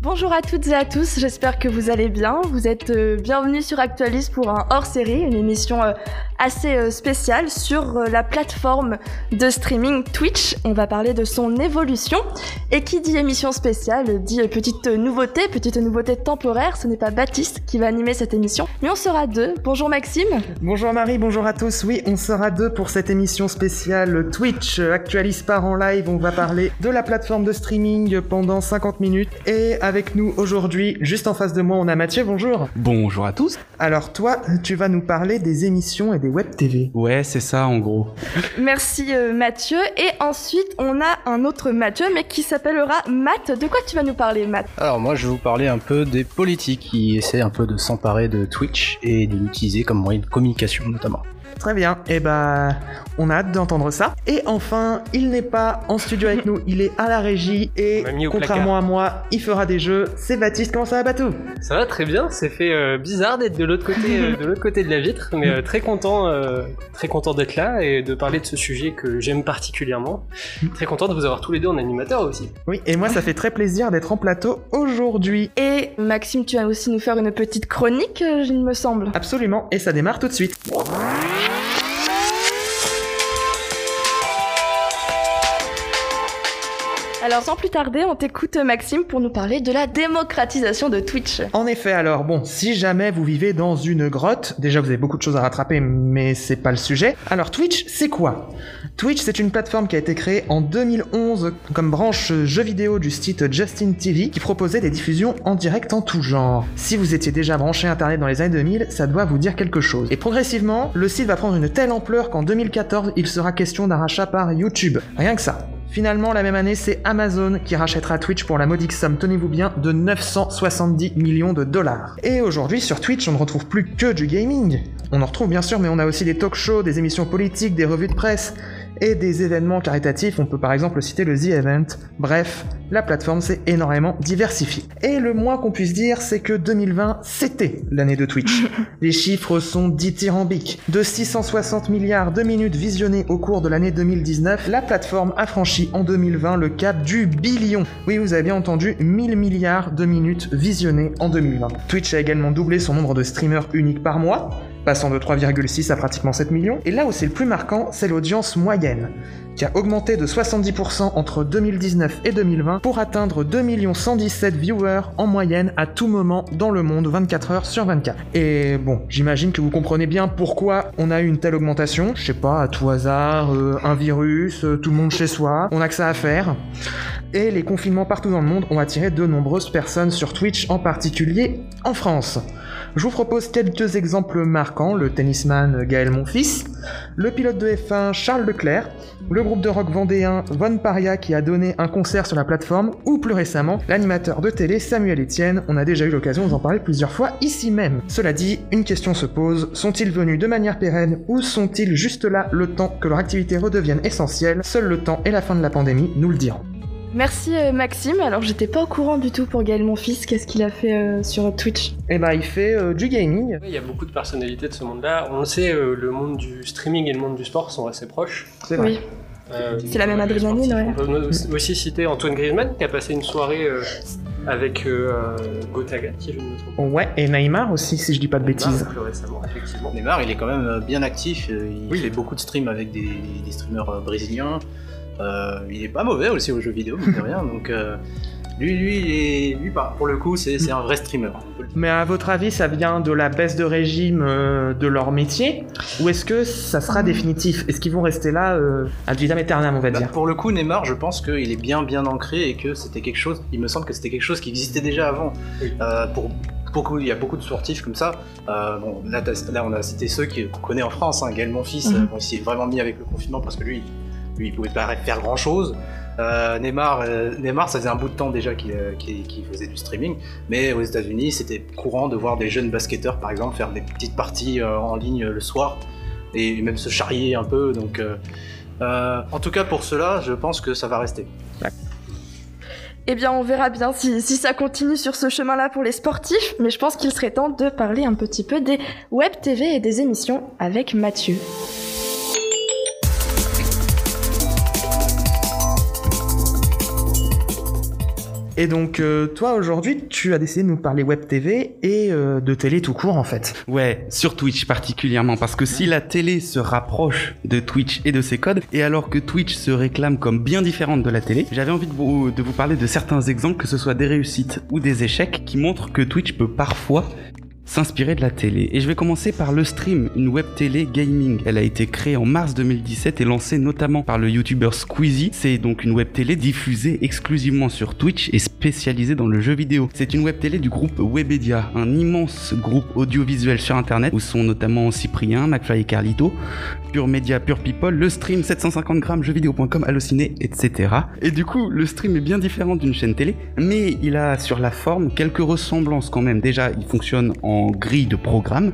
Bonjour à toutes et à tous, j'espère que vous allez bien. Vous êtes euh, bienvenus sur Actualis pour un hors-série, une émission euh, assez euh, spéciale sur euh, la plateforme de streaming Twitch. On va parler de son évolution. Et qui dit émission spéciale dit euh, petite nouveauté, petite nouveauté temporaire. Ce n'est pas Baptiste qui va animer cette émission, mais on sera deux. Bonjour Maxime. Bonjour Marie, bonjour à tous. Oui, on sera deux pour cette émission spéciale Twitch Actualis par en live. On va parler de la plateforme de streaming pendant 50 minutes. Et avec nous aujourd'hui, juste en face de moi, on a Mathieu. Bonjour. Bonjour à tous. Alors toi, tu vas nous parler des émissions et des web TV. Ouais, c'est ça en gros. Merci euh, Mathieu. Et ensuite, on a un autre Mathieu, mais qui s'appellera Matt. De quoi tu vas nous parler, Matt? Alors moi je vais vous parler un peu des politiques qui essaient un peu de s'emparer de Twitch et de l'utiliser comme moyen de communication notamment. Très bien. Et bah, on a hâte d'entendre ça. Et enfin, il n'est pas en studio avec nous, il est à la régie et contrairement à moi, il fera des jeux. C'est Baptiste. Comment ça va, Batou Ça va très bien, c'est fait euh, bizarre d'être de l'autre côté, euh, de l'autre côté de la vitre, mais euh, très content, euh, très content d'être là et de parler de ce sujet que j'aime particulièrement. Très content de vous avoir tous les deux en animateur aussi. Oui. Et moi, ça fait très plaisir d'être en plateau aujourd'hui. Et Maxime, tu vas aussi nous faire une petite chronique, il me semble. Absolument. Et ça démarre tout de suite. Alors sans plus tarder, on t'écoute Maxime pour nous parler de la démocratisation de Twitch. En effet, alors bon, si jamais vous vivez dans une grotte, déjà vous avez beaucoup de choses à rattraper, mais c'est pas le sujet. Alors Twitch, c'est quoi? Twitch, c'est une plateforme qui a été créée en 2011 comme branche jeux vidéo du site Justin TV qui proposait des diffusions en direct en tout genre. Si vous étiez déjà branché internet dans les années 2000, ça doit vous dire quelque chose. Et progressivement, le site va prendre une telle ampleur qu'en 2014, il sera question d'un rachat par YouTube. Rien que ça. Finalement, la même année, c'est Amazon qui rachètera Twitch pour la modique somme, tenez-vous bien, de 970 millions de dollars. Et aujourd'hui, sur Twitch, on ne retrouve plus que du gaming. On en retrouve bien sûr, mais on a aussi des talk shows, des émissions politiques, des revues de presse et des événements caritatifs. On peut par exemple citer le The Event. Bref, la plateforme s'est énormément diversifiée. Et le moins qu'on puisse dire, c'est que 2020, c'était l'année de Twitch. Les chiffres sont dithyrambiques. De 660 milliards de minutes visionnées au cours de l'année 2019, la plateforme a franchi en 2020 le cap du billion. Oui, vous avez bien entendu, 1000 milliards de minutes visionnées en 2020. Twitch a également doublé son nombre de streamers uniques par mois, passant de 3,6 à pratiquement 7 millions. Et là où c'est le plus marquant, c'est l'audience moyenne, qui a augmenté de 70% entre 2019 et 2020 pour atteindre 2 117 viewers en moyenne à tout moment dans le monde 24 heures sur 24. Et bon, j'imagine que vous comprenez bien pourquoi on a eu une telle augmentation. Je sais pas, à tout hasard, euh, un virus, euh, tout le monde chez soi, on a que ça à faire. Et les confinements partout dans le monde ont attiré de nombreuses personnes sur Twitch, en particulier en France. Je vous propose quelques exemples marquants, le tennisman Gaël Monfils, le pilote de F1 Charles Leclerc, le groupe de rock vendéen Von Paria qui a donné un concert sur la plateforme, ou plus récemment, l'animateur de télé Samuel Etienne, on a déjà eu l'occasion de vous en parler plusieurs fois ici même. Cela dit, une question se pose, sont-ils venus de manière pérenne ou sont-ils juste là le temps que leur activité redevienne essentielle? Seul le temps et la fin de la pandémie nous le diront. Merci euh, Maxime. Alors j'étais pas au courant du tout pour Gaël mon fils. Qu'est-ce qu'il a fait euh, sur Twitch? Et bah il fait euh, du gaming, Il y a beaucoup de personnalités de ce monde-là. On le sait, euh, le monde du streaming et le monde du sport sont assez proches. c'est vrai. Oui. Euh, C'est la même adrénaline, ouais. On peut aussi citer Antoine Griezmann qui a passé une soirée euh, avec euh, Gotaga, si je ne me trompe pas. Ouais, et Neymar aussi si je dis pas de bêtises. Plus récemment, effectivement. Neymar il est quand même bien actif, il Oui. fait beaucoup de streams avec des, des streamers brésiliens. Euh, il est pas mauvais aussi aux jeux vidéo, de rien, donc euh, lui, lui, il est, lui pas. Pour le coup, c'est un vrai streamer. Mais à votre avis, ça vient de la baisse de régime euh, de leur métier Ou est-ce que ça sera définitif? Est-ce qu'ils vont rester là euh, ad vitam aeternam, on va Bah, dire? pour le coup, Neymar, je pense qu'il est bien bien ancré et que c'était quelque chose. Il me semble que c'était quelque chose qui existait déjà avant. Oui. Euh, pour beaucoup, il y a beaucoup de sportifs comme ça. Euh, bon, là, là, on a cité ceux qu'on connaît en France. Hein, Gaël Monfils, Mhm. bon, il s'est vraiment mis avec le confinement parce que lui, lui, il pouvait pas faire grand chose. Neymar, euh, Neymar, ça faisait un bout de temps déjà qu'il euh, qu'il- faisait du streaming, mais aux États-Unis, c'était courant de voir des jeunes basketteurs, par exemple, faire des petites parties euh, en ligne euh, le soir et même se charrier un peu. Donc, euh, euh, en tout cas, pour cela, je pense que ça va rester. Eh bien, on verra bien si, si ça continue sur ce chemin-là pour les sportifs, mais je pense qu'il serait temps de parler un petit peu des web TV et des émissions avec Mathieu. Et donc, euh, toi, aujourd'hui, tu as décidé de nous parler web TV et euh, de télé tout court, en fait. Ouais, sur Twitch particulièrement, parce que si la télé se rapproche de Twitch et de ses codes, et alors que Twitch se réclame comme bien différente de la télé, j'avais envie de vous, de vous parler de certains exemples, que ce soit des réussites ou des échecs, qui montrent que Twitch peut parfois s'inspirer de la télé. Et je vais commencer par le stream, une web télé gaming. Elle a été créée en mars 2017 et lancée notamment par le youtubeur Squeezie. C'est donc une web télé diffusée exclusivement sur Twitch et spécialisée dans le jeu vidéo. C'est une web télé du groupe Webedia, un immense groupe audiovisuel sur internet où sont notamment Cyprien, McFly et Carlito, Pure Media, Pure People, le stream 750 grammes, jeuxvideo.com, Allociné, etc. Et du coup, le stream est bien différent d'une chaîne télé, mais il a sur la forme quelques ressemblances quand même. Déjà, il fonctionne en grille de programme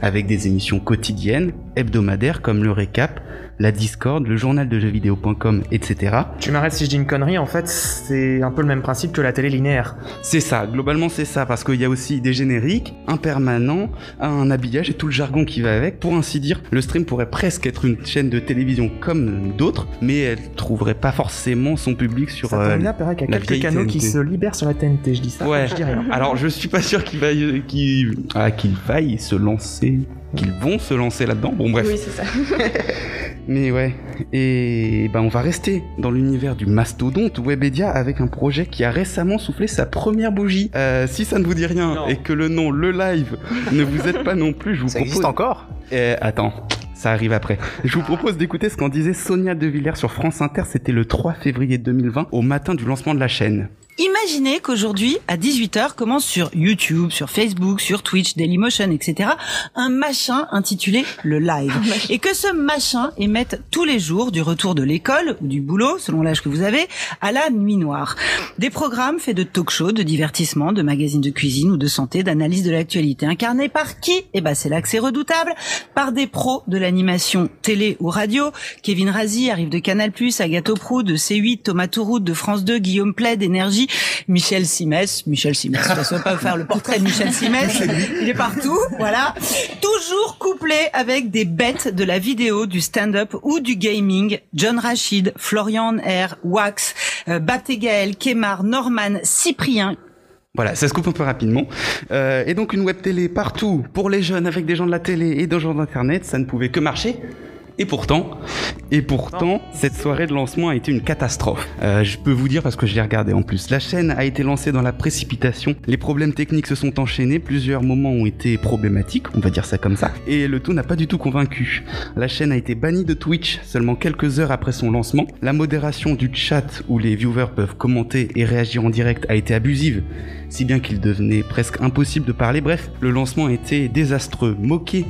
avec des émissions quotidiennes, hebdomadaires comme le récap, la Discord, le journal de jeuxvideo.com, etc. Tu m'arrêtes si je dis une connerie, en fait, c'est un peu le même principe que la télé linéaire. C'est ça, globalement c'est ça, parce qu'il y a aussi des génériques, un permanent, un habillage et tout le jargon qui va avec. Pour ainsi dire, le stream pourrait presque être une chaîne de télévision comme d'autres, mais elle trouverait pas forcément son public sur Ça euh, tombe bien, paraît qu'il y a quelques canaux qui se libèrent sur la TNT, je dis ça. Ouais. Je dis rien. Alors je suis pas sûr qu'il vaille, qu'il, ah, qu'il faille se lancer, qu'ils vont se lancer là-dedans. Bon bref. Oui, c'est ça. Mais ouais, et ben on va rester dans l'univers du mastodonte Webedia avec un projet qui a récemment soufflé sa première bougie. Euh, si ça ne vous dit rien Non. et que le nom Le Live ne vous aide pas non plus, je vous Ça propose. existe encore? Euh, attends, ça arrive après. Je vous propose d'écouter ce qu'en disait Sonia De Villers sur France Inter. C'était le 3 février 2020, au matin du lancement de la chaîne. Imaginez qu'aujourd'hui, à 18h, commence sur YouTube, sur Facebook, sur Twitch, Dailymotion, etc., un machin intitulé le live. Et que ce machin émette tous les jours, du retour de l'école ou du boulot, selon l'âge que vous avez, à la nuit noire. Des programmes faits de talk-shows, de divertissement, de magazines de cuisine ou de santé, d'analyse de l'actualité. Incarnés par qui? Eh ben, c'est là que c'est redoutable. Par des pros de l'animation télé ou radio. Kevin Razi arrive de Canal+, Agathe Prou de C8, Thomas Tourout de France 2, Guillaume Play d'énergie, Michel Simès, Michel Simès, je ne vais pas faire le portrait de Michel Simès, il est partout, voilà. Toujours couplé avec des bêtes de la vidéo, du stand-up ou du gaming, John Rachid, Florian R, Wax, euh, Baté Gaël, Kemar, Norman, Cyprien, Voilà, ça se coupe un peu rapidement. Euh, et donc une web télé partout, pour les jeunes, avec des gens de la télé et des gens d'internet, ça ne pouvait que marcher. Et pourtant, et pourtant, cette soirée de lancement a été une catastrophe. Euh, je peux vous dire parce que je l'ai regardé en plus. La chaîne a été lancée dans la précipitation. Les problèmes techniques se sont enchaînés. Plusieurs moments ont été problématiques, on va dire ça comme ça. Et le tout n'a pas du tout convaincu. La chaîne a été bannie de Twitch seulement quelques heures après son lancement. La modération du chat où les viewers peuvent commenter et réagir en direct a été abusive si bien qu'il devenait presque impossible de parler. Bref, le lancement été désastreux, moqué,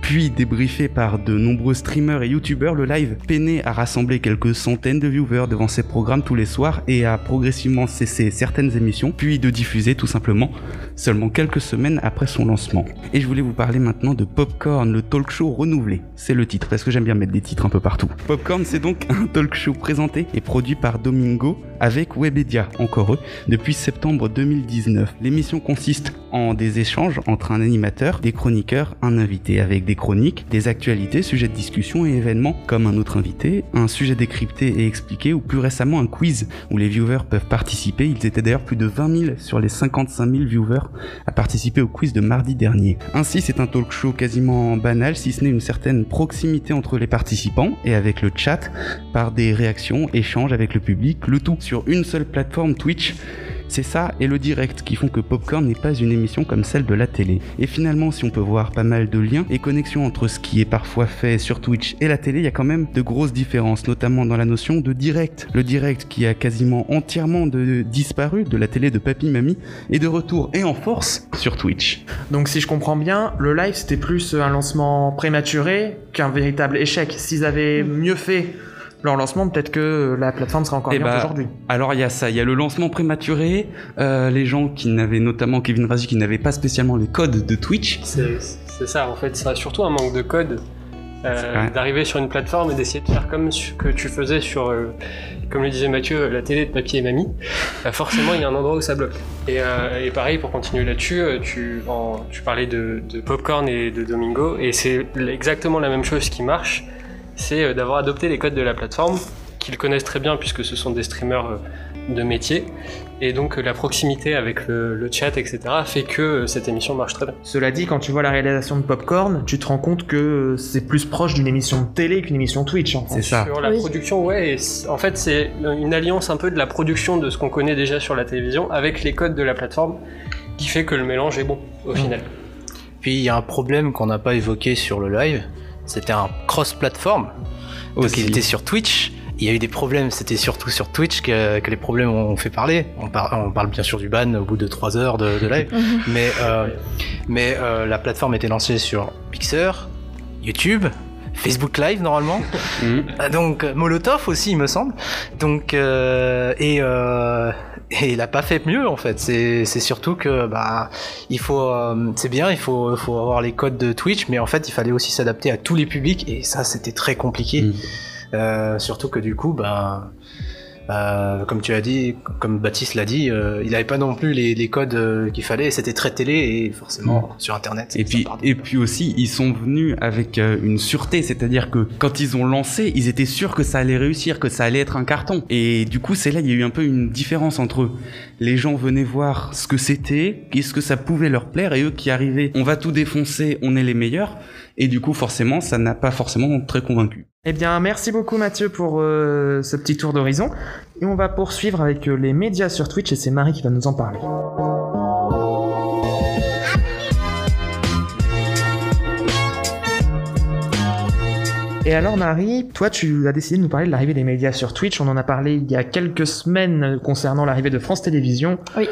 puis débriefé par de nombreux streamers et youtubeurs. Le live peinait à rassembler quelques centaines de viewers devant ses programmes tous les soirs et à progressivement cesser certaines émissions, puis de diffuser tout simplement seulement quelques semaines après son lancement. Et je voulais vous parler maintenant de Popcorn, le talk show renouvelé. C'est le titre, parce que j'aime bien mettre des titres un peu partout. Popcorn, c'est donc un talk show présenté et produit par Domingo avec Webedia, encore eux, depuis septembre 2019. L'émission consiste en des échanges entre un animateur, des chroniqueurs, un invité avec des chroniques, des actualités, sujets de discussion et événements comme un autre invité, un sujet décrypté et expliqué ou plus récemment un quiz où les viewers peuvent participer. Ils étaient d'ailleurs plus de 20 000 sur les 55 000 viewers à participer au quiz de mardi dernier. Ainsi, c'est un talk show quasiment banal, si ce n'est une certaine proximité entre les participants et avec le chat par des réactions, échanges avec le public, le tout sur une seule plateforme Twitch. C'est ça et le direct qui font que Popcorn n'est pas une émission comme celle de la télé. Et finalement, si on peut voir pas mal de liens et connexions entre ce qui est parfois fait sur Twitch et la télé, il y a quand même de grosses différences, notamment dans la notion de direct. Le direct qui a quasiment entièrement disparu de la télé de Papy Mamie est de retour et en force sur Twitch. Donc si je comprends bien, le live c'était plus un lancement prématuré qu'un véritable échec. S'ils avaient mieux fait leur lancement, peut-être que la plateforme serait encore Eh bien bah, aujourd'hui. Alors il y a ça, il y a le lancement prématuré, euh, les gens qui n'avaient notamment Kevin Razi qui n'avaient pas spécialement les codes de Twitch. C'est ça, en fait, ça a surtout un manque de code Euh, d'arriver sur une plateforme et d'essayer de faire comme ce que tu faisais sur, euh, comme le disait Mathieu, la télé de papy et mamie, bah forcément il y a un endroit où ça bloque. Et, euh, et pareil, pour continuer là-dessus, tu, en- tu parlais de, de Popcorn et de Domingo, et c'est exactement la même chose qui marche, c'est euh, d'avoir adopté les codes de la plateforme, qu'ils connaissent très bien puisque ce sont des streamers euh, de métier, et donc euh, la proximité avec le, le chat, etc., fait que euh, cette émission marche très bien. Cela dit, quand tu vois la réalisation de Popcorn, tu te rends compte que c'est plus proche d'une émission de télé qu'une émission Twitch. En fait. C'est ça. Sur la Oui. production, ouais, et en fait c'est une alliance un peu de la production de ce qu'on connaît déjà sur la télévision avec les codes de la plateforme qui fait que le mélange est bon au final. Puis il y a un problème qu'on n'a pas évoqué sur le live, c'était un cross-platform. Donc il était sur Twitch. Il y a eu des problèmes, c'était surtout sur Twitch que, que les problèmes ont fait parler. On, par- on parle bien sûr du ban au bout de 3 heures de, de live, mais, euh, mais euh, la plateforme était lancée sur Pixar, YouTube, Facebook Live normalement, Mhm. Ah, donc euh, Molotov aussi il me semble. Donc euh, et, euh, et il a pas fait mieux en fait. C'est c'est surtout que bah il faut euh, c'est bien il faut faut avoir les codes de Twitch, mais en fait il fallait aussi s'adapter à tous les publics et ça c'était très compliqué. Mhm. Euh, surtout que du coup bah euh, comme tu as dit, comme Baptiste l'a dit, euh, il n'avait pas non plus les, les codes euh, qu'il fallait. C'était très télé et forcément sur Internet. Puis, et puis aussi, ils sont venus avec euh, une sûreté, c'est-à-dire que quand ils ont lancé, ils étaient sûrs que ça allait réussir, que ça allait être un carton. Et du coup, c'est là, il y a eu un peu une différence entre eux. Les gens venaient voir ce que c'était, qu'est-ce que ça pouvait leur plaire, et eux qui arrivaient, on va tout défoncer, on est les meilleurs. Et du coup, forcément, ça n'a pas forcément très convaincu. Eh bien, merci beaucoup Mathieu pour euh, ce petit tour d'horizon. Et on va poursuivre avec euh, les médias sur Twitch et c'est Marie qui va nous en parler. Et alors Marie, toi tu as décidé de nous parler de l'arrivée des médias sur Twitch. On en a parlé il y a quelques semaines concernant l'arrivée de France Télévisions. Oui.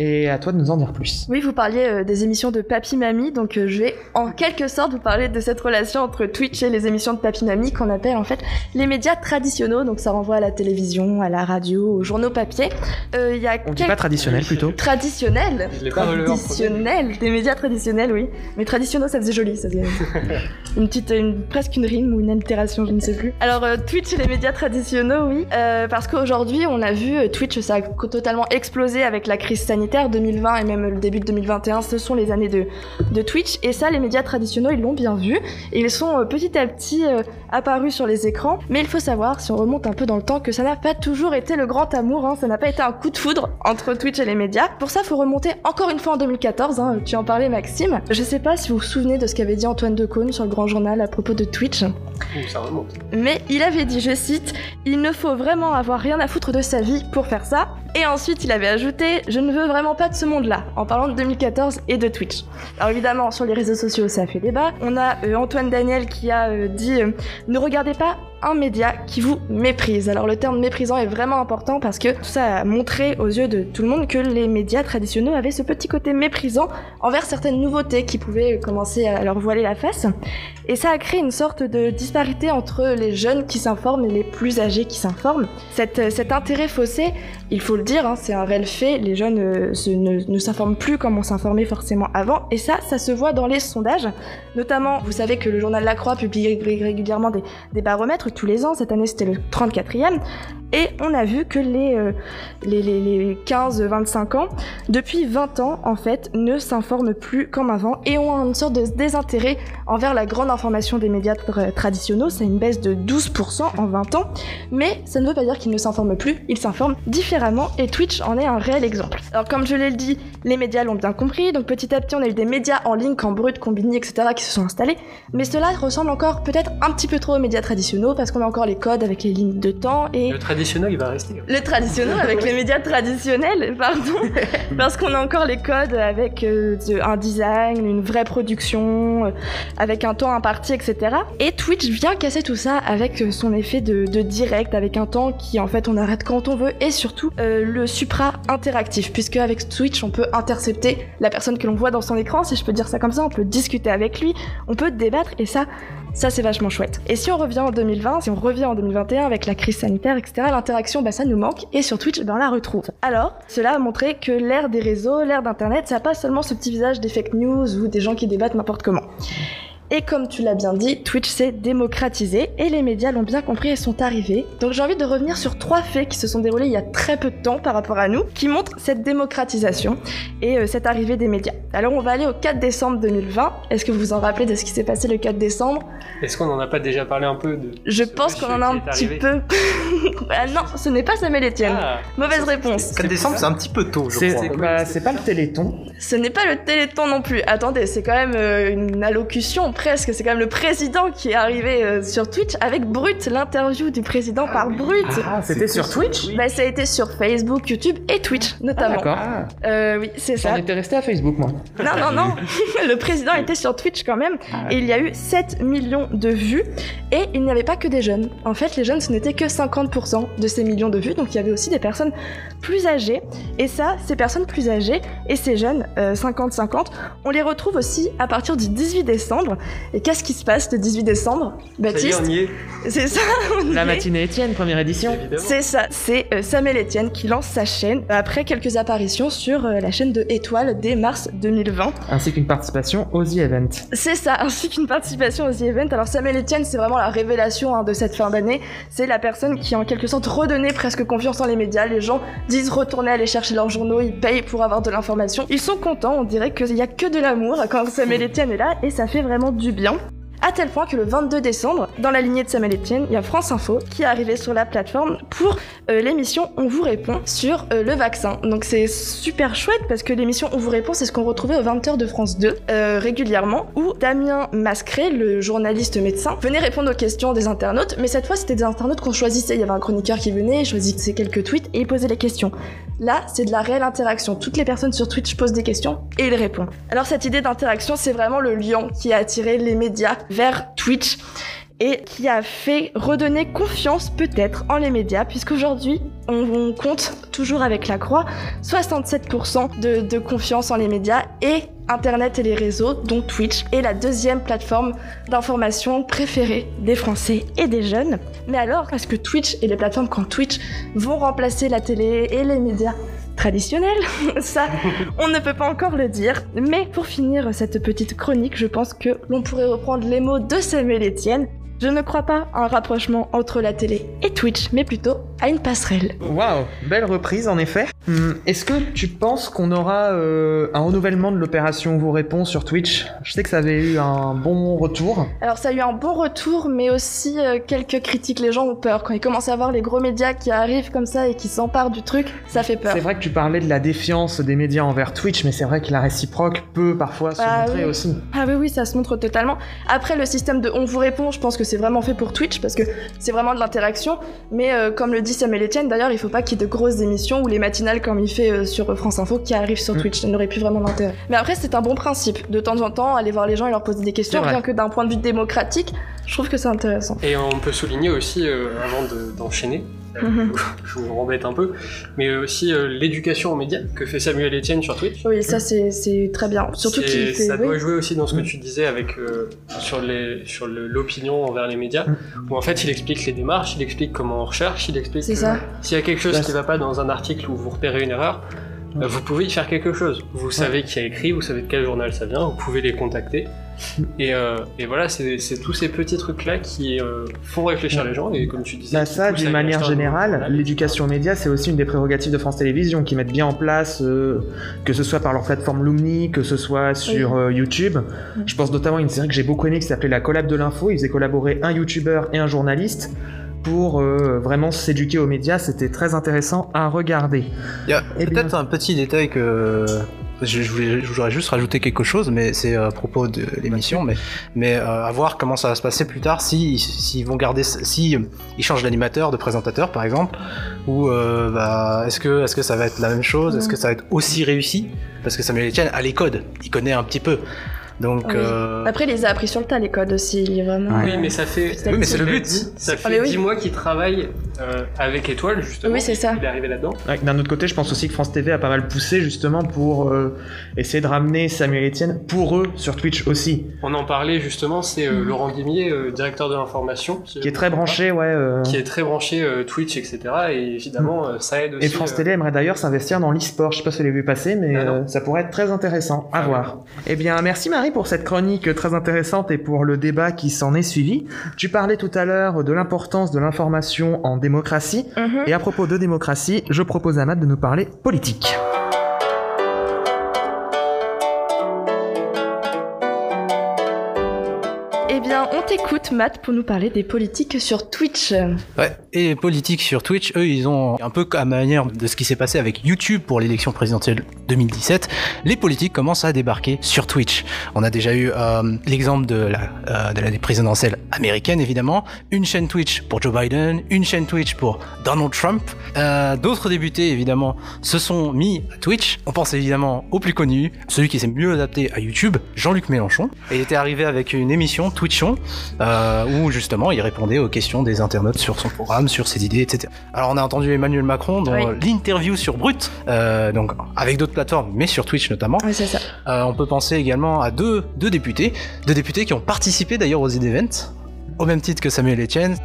Et à toi de nous en dire plus. Oui, vous parliez euh, des émissions de Papy Mamie, donc euh, je vais en quelque sorte vous parler de cette relation entre Twitch et les émissions de Papy Mamie qu'on appelle en fait les médias traditionnels, donc ça renvoie à la télévision, à la radio, aux journaux papier. Euh, Il y a On dit quelques- pas traditionnel plutôt. traditionnels, Je l'ai pas relevé en premier. traditionnels, des médias traditionnels, oui. Mais traditionnels, ça faisait joli, ça faisait une petite, une, presque une rime ou une allitération, je ne sais plus. Alors euh, Twitch et les médias traditionnels, oui, euh, parce qu'aujourd'hui on a vu Twitch, ça a totalement explosé avec la crise sanitaire 2020 et même le début de 2021. Ce sont les années de, de Twitch et ça, les médias traditionnels, ils l'ont bien vu et ils sont euh, petit à petit euh, apparus sur les écrans. Mais il faut savoir, si on remonte un peu dans le temps, que ça n'a pas toujours été le grand amour, hein, ça n'a pas été un coup de foudre entre Twitch et les médias. Pour ça, faut remonter encore une fois en 2014. hein, tu en parlais, Maxime. Je sais pas si vous vous souvenez de ce qu'avait dit Antoine Decaune sur le Grand Journal à propos de Twitch. Ça remonte. Mais il avait dit, je cite, Il ne faut vraiment avoir rien à foutre de sa vie pour faire ça. Et ensuite, il avait ajouté, Je ne veux vraiment pas de ce monde-là, en parlant de 2014 et de Twitch. Alors évidemment, sur les réseaux sociaux, ça a fait débat. On a euh, Antoine Daniel qui a euh, dit, euh, Ne regardez pas un média qui vous méprise. Alors le terme méprisant est vraiment important parce que tout ça a montré aux yeux de tout le monde que les médias traditionnels avaient ce petit côté méprisant envers certaines nouveautés qui pouvaient commencer à leur voiler la face. Et ça a créé une sorte de disparité entre les jeunes qui s'informent et les plus âgés qui s'informent. Cet, intérêt faussé, il faut le dire, hein, c'est un réel fait, les jeunes euh, ne, s'informent plus comme on s'informait forcément avant, et ça, ça se voit dans les sondages. Notamment, vous savez que le journal La Croix publie ré- régulièrement des baromètres tous les ans, cette année c'était le 34e, et on a vu que les, euh, les, les, les 15-25 ans, depuis 20 ans en fait, ne s'informent plus comme avant et ont une sorte de désintérêt envers la grande information des médias tra- traditionnels. C'est une baisse de 12% en 20 ans, mais ça ne veut pas dire qu'ils ne s'informent plus, ils s'informent différemment et Twitch en est un réel exemple. Alors comme je l'ai dit, les médias l'ont bien compris, donc petit à petit on a eu des médias en ligne, Cambridge, Combini, etc. qui se sont installés, mais cela ressemble encore peut-être un petit peu trop aux médias traditionnels parce qu'on a encore les codes avec les limites de temps et... Le traditionnel, il va rester. Le traditionnel avec les médias traditionnels, pardon, parce qu'on a encore les codes avec euh, un design, une vraie production, euh, avec un temps imparti, etc. Et Twitch vient casser tout ça avec euh, son effet de, de direct, avec un temps qui en fait on arrête quand on veut, et surtout euh, le supra interactif, puisque avec Twitch on peut intercepter la personne que l'on voit dans son écran, si je peux dire ça comme ça, on peut discuter avec lui, on peut débattre, et ça, ça, c'est vachement chouette. Et si on revient en 2020, si on revient en 2021 avec la crise sanitaire, etc., l'interaction, bah, ça nous manque. Et sur Twitch, ben, on la retrouve. Alors, cela a montré que l'ère des réseaux, l'ère d'Internet, ça n'a pas seulement ce petit visage des fake news ou des gens qui débattent n'importe comment. Et comme tu l'as bien dit, Twitch s'est démocratisé et les médias l'ont bien compris et sont arrivés. Donc j'ai envie de revenir sur trois faits qui se sont déroulés il y a très peu de temps par rapport à nous, qui montrent cette démocratisation et euh, cette arrivée des médias. Alors on va aller au 4 décembre 2020. Est-ce que vous vous en rappelez de ce qui s'est passé le 4 décembre? Est-ce qu'on en a pas déjà parlé un peu de Je pense qu'on en a un petit peu. ah non, ce n'est pas Samuel Etienne. Ah, Mauvaise réponse. 4 décembre, c'est un petit peu tôt, je crois. c'est- bah, c'est pas le téléthon. Ce n'est pas le Téléthon non plus. Attendez, c'est quand même euh, une allocution presque. C'est quand même le président qui est arrivé euh, sur Twitch avec Brut, l'interview du président par Brut. Ah, c'était sur Twitch Bah, ça a été sur Facebook, YouTube et Twitch Ah, notamment. D'accord. Euh, oui, c'est ça. J'en étais resté à Facebook, moi. Non, non, non. le président était sur Twitch quand même. Ah. Et il y a eu 7 millions de vues. Et il n'y avait pas que des jeunes. En fait, les jeunes, ce n'était que 50% de ces millions de vues. Donc il y avait aussi des personnes plus âgées. Et ça, ces personnes plus âgées et ces jeunes, euh, 50-50, on les retrouve aussi à partir du 18 décembre. Et qu'est-ce qui se passe le 18 décembre Baptiste C'est ça on La est. matinée Étienne, première édition. C'est ça, c'est euh, Samuel Etienne qui lance sa chaîne après quelques apparitions sur euh, la chaîne de Étoile dès mars 2020. Ainsi qu'une participation aux The Event. C'est ça, ainsi qu'une participation aux The Event. Alors Samuel Etienne, c'est vraiment la révélation hein, de cette fin d'année. C'est la personne qui en quelque sorte redonnait presque confiance en les médias. Les gens disent retourner aller chercher leurs journaux, ils payent pour avoir de l'information. Ils sont contents, on dirait qu'il n'y a que de l'amour quand Samuel Etienne est là et ça fait vraiment du bien. À tel point que le 22 décembre, dans la lignée de Samuel Etienne, il y a France Info qui est arrivé sur la plateforme pour euh, l'émission On vous répond sur euh, le vaccin. Donc c'est super chouette parce que l'émission On vous répond, c'est ce qu'on retrouvait aux 20h de France 2 euh, régulièrement, où Damien Mascret, le journaliste médecin, venait répondre aux questions des internautes, mais cette fois c'était des internautes qu'on choisissait. Il y avait un chroniqueur qui venait, il choisissait quelques tweets et il posait les questions. Là, c'est de la réelle interaction. Toutes les personnes sur Twitch posent des questions et il répond. Alors cette idée d'interaction, c'est vraiment le lion qui a attiré les médias vers Twitch et qui a fait redonner confiance peut-être en les médias, puisqu'aujourd'hui, on, compte toujours avec la croix 67% de, de confiance en les médias et Internet et les réseaux, dont Twitch, est la deuxième plateforme d'information préférée des Français et des jeunes. Mais alors, est-ce que Twitch et les plateformes comme Twitch vont remplacer la télé et les médias? Traditionnels Ça, on ne peut pas encore le dire. Mais pour finir cette petite chronique, je pense que l'on pourrait reprendre les mots de Samuel Etienne. Je ne crois pas à un rapprochement entre la télé et Twitch, mais plutôt à une passerelle. Waouh, belle reprise en effet. Hum, Est-ce que tu penses qu'on aura euh, un renouvellement de l'opération Vous répond sur Twitch Je sais que ça avait eu un bon retour. Alors ça a eu un bon retour, mais aussi euh, quelques critiques. Les gens ont peur. Quand ils commencent à voir les gros médias qui arrivent comme ça et qui s'emparent du truc, ça fait peur. C'est vrai que tu parlais de la défiance des médias envers Twitch, mais c'est vrai que la réciproque peut parfois se Ah montrer oui. aussi. Ah oui, oui, ça se montre totalement. Après, le système de on vous répond, je pense que c'est vraiment fait pour Twitch parce que c'est vraiment de l'interaction. Mais euh, comme le dit Samuel Etienne, d'ailleurs, il faut pas qu'il y ait de grosses émissions ou les matinales comme il fait euh, sur France Info qui arrivent sur Mm. Twitch. Ça n'aurait plus vraiment d'intérêt. Mais après, c'est un bon principe. De temps en temps, aller voir les gens et leur poser des questions, bien que d'un point de vue démocratique, je trouve que c'est intéressant. Et on peut souligner aussi, euh, avant de- d'enchaîner. je vous embête un peu, mais aussi euh, l'éducation aux médias que fait Samuel Etienne sur Twitch. Oui, ça c'est très bien. Surtout qu'il ça oui. doit jouer aussi dans ce que Mm. tu disais avec euh, sur les sur le- l'opinion envers les médias, Mm. où en fait il explique les démarches, il explique comment on recherche, il explique s'il y a quelque chose Bah, qui va pas dans un article où vous repérez une erreur, Mm. euh, vous pouvez y faire quelque chose. Vous savez qui a écrit, vous savez de quel journal ça vient, vous pouvez les contacter. Mm. Et, euh, et voilà, c'est tous ces petits trucs-là qui euh, font réfléchir les gens, et comme tu disais... Bah ça, d'une manière générale, l'éducation aux médias, c'est aussi une des prérogatives de France Télévisions, qui mettent bien en place, euh, que ce soit par leur plateforme Lumni, que ce soit sur euh, YouTube. Je pense notamment à une série que j'ai beaucoup aimée qui s'appelait La Collab de l'info. Ils faisaient collaborer un YouTuber et un journaliste pour euh, vraiment s'éduquer aux médias. C'était très intéressant à regarder. Il y a Eh bien- peut-être un petit détail que je, je voulais, je voudrais juste rajouter quelque chose, mais c'est à propos de l'émission, mais mais euh, à voir comment ça va se passer plus tard, si s'ils vont garder, si euh, ils changent d'animateur, de présentateur par exemple, ou euh, bah, est-ce que est-ce que ça va être la même chose, est-ce que ça va être aussi réussi, parce que Samuel Etienne a les codes, il connaît un petit peu, donc Oui. euh, Après, il les a appris sur le tas, les codes aussi. Il est vraiment. Oui, mais ça fait... Oui, mais c'est le but. dit, Ça Ah, fait oui. 10 mois qu'il travaille euh, avec Étoile, justement. Oui, c'est ça. Il est arrivé là-dedans. Ouais, D'un autre côté, je pense aussi que France TV a pas mal poussé justement pour euh, essayer de ramener Samuel Etienne pour eux sur Twitch aussi, On en parlait justement, c'est euh, Laurent Guimier, euh, directeur de l'information. qui est très branché, ouais. Qui est très branché Twitch, etc. Et évidemment, ça aide aussi. Et France euh, Télé aimerait d'ailleurs s'investir dans l'e-sport. Je sais pas si vous l'avez vu passer, mais Ah euh, ça pourrait être très intéressant à Ah voir. Eh bien, merci Marie Marie, pour cette chronique très intéressante et pour le débat qui s'en est suivi. Tu parlais tout à l'heure de l'importance de l'information en démocratie. Mhm. Et à propos de démocratie, je propose à Matt de nous parler politique. Eh bien, on t'écoute, Matt, pour nous parler des politiques sur Twitch. Ouais, et les politiques sur Twitch, eux, ils ont un peu à manière de ce qui s'est passé avec YouTube pour l'élection présidentielle 2017. Les politiques commencent à débarquer sur Twitch. On a déjà eu euh, l'exemple de la euh, de l'année présidentielle américaine, évidemment, une chaîne Twitch pour Joe Biden, une chaîne Twitch pour Donald Trump. Euh, D'autres députés, évidemment, se sont mis à Twitch. On pense évidemment au plus connu, celui qui s'est mieux adapté à YouTube, Jean-Luc Mélenchon. Et il était arrivé avec une émission Twitchon euh, où justement il répondait aux questions des internautes sur son programme, sur ses idées, etc. Alors on a entendu Emmanuel Macron dans Oui. l'interview sur Brut, euh, donc avec d'autres plateformes, mais sur Twitch notamment. Oui, c'est ça. Euh, on peut penser également à deux, deux députés, deux députés qui ont participé d'ailleurs aux events, au même titre que Samuel Etienne.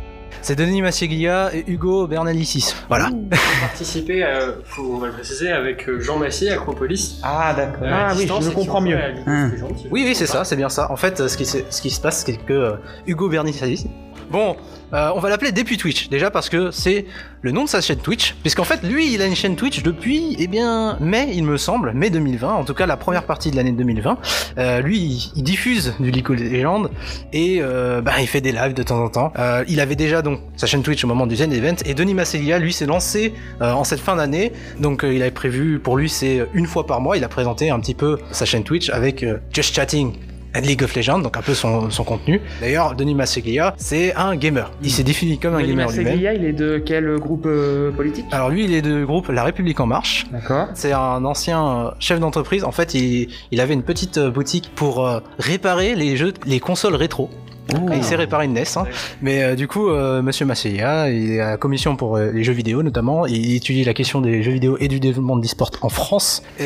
C'est Denis Massieglia et Hugo Bernalicis. Voilà. Participer, à, faut, on va le préciser, avec euh, Jean Massier, Acropolis. Ah, d'accord. euh, Ah oui, je comprends mieux. Hein. Oui, oui, c'est ça, c'est bien ça. En fait, ce qui, se- ce qui se passe, c'est que euh, Hugo Bernalicis. Bon, euh, on va l'appeler depuis Twitch, déjà parce que c'est le nom de sa chaîne Twitch, puisqu'en fait, lui, il a une chaîne Twitch depuis, eh bien, mai, il me semble, mai 2020, en tout cas la première partie de l'année 2020. Euh, lui, il, diffuse du League of Legends et euh, bah, il fait des lives de temps en temps. Il avait déjà donc sa chaîne Twitch au moment du Zen Event et Denis Masselia, lui, s'est lancé en cette fin d'année. Donc, il avait prévu pour lui, c'est une fois par mois, il a présenté un petit peu sa chaîne Twitch avec Just Chatting and League of Legends, donc un peu son, son contenu. D'ailleurs, Denis Masselia, c'est un gamer. Il s'est défini comme un Denis gamer lui-même. Il est de quel groupe euh, politique? Alors lui, il est de groupe La République En Marche. D'accord. C'est un ancien euh, chef d'entreprise. En fait, il, il avait une petite euh, boutique pour euh, réparer les jeux, les consoles rétro. Et il s'est réparé une NES. hein. Mais euh, du coup, euh, Monsieur Masseya, il est à la commission pour euh, les jeux vidéo notamment. Il étudie la question des jeux vidéo et du développement de l'e-sport en France. Il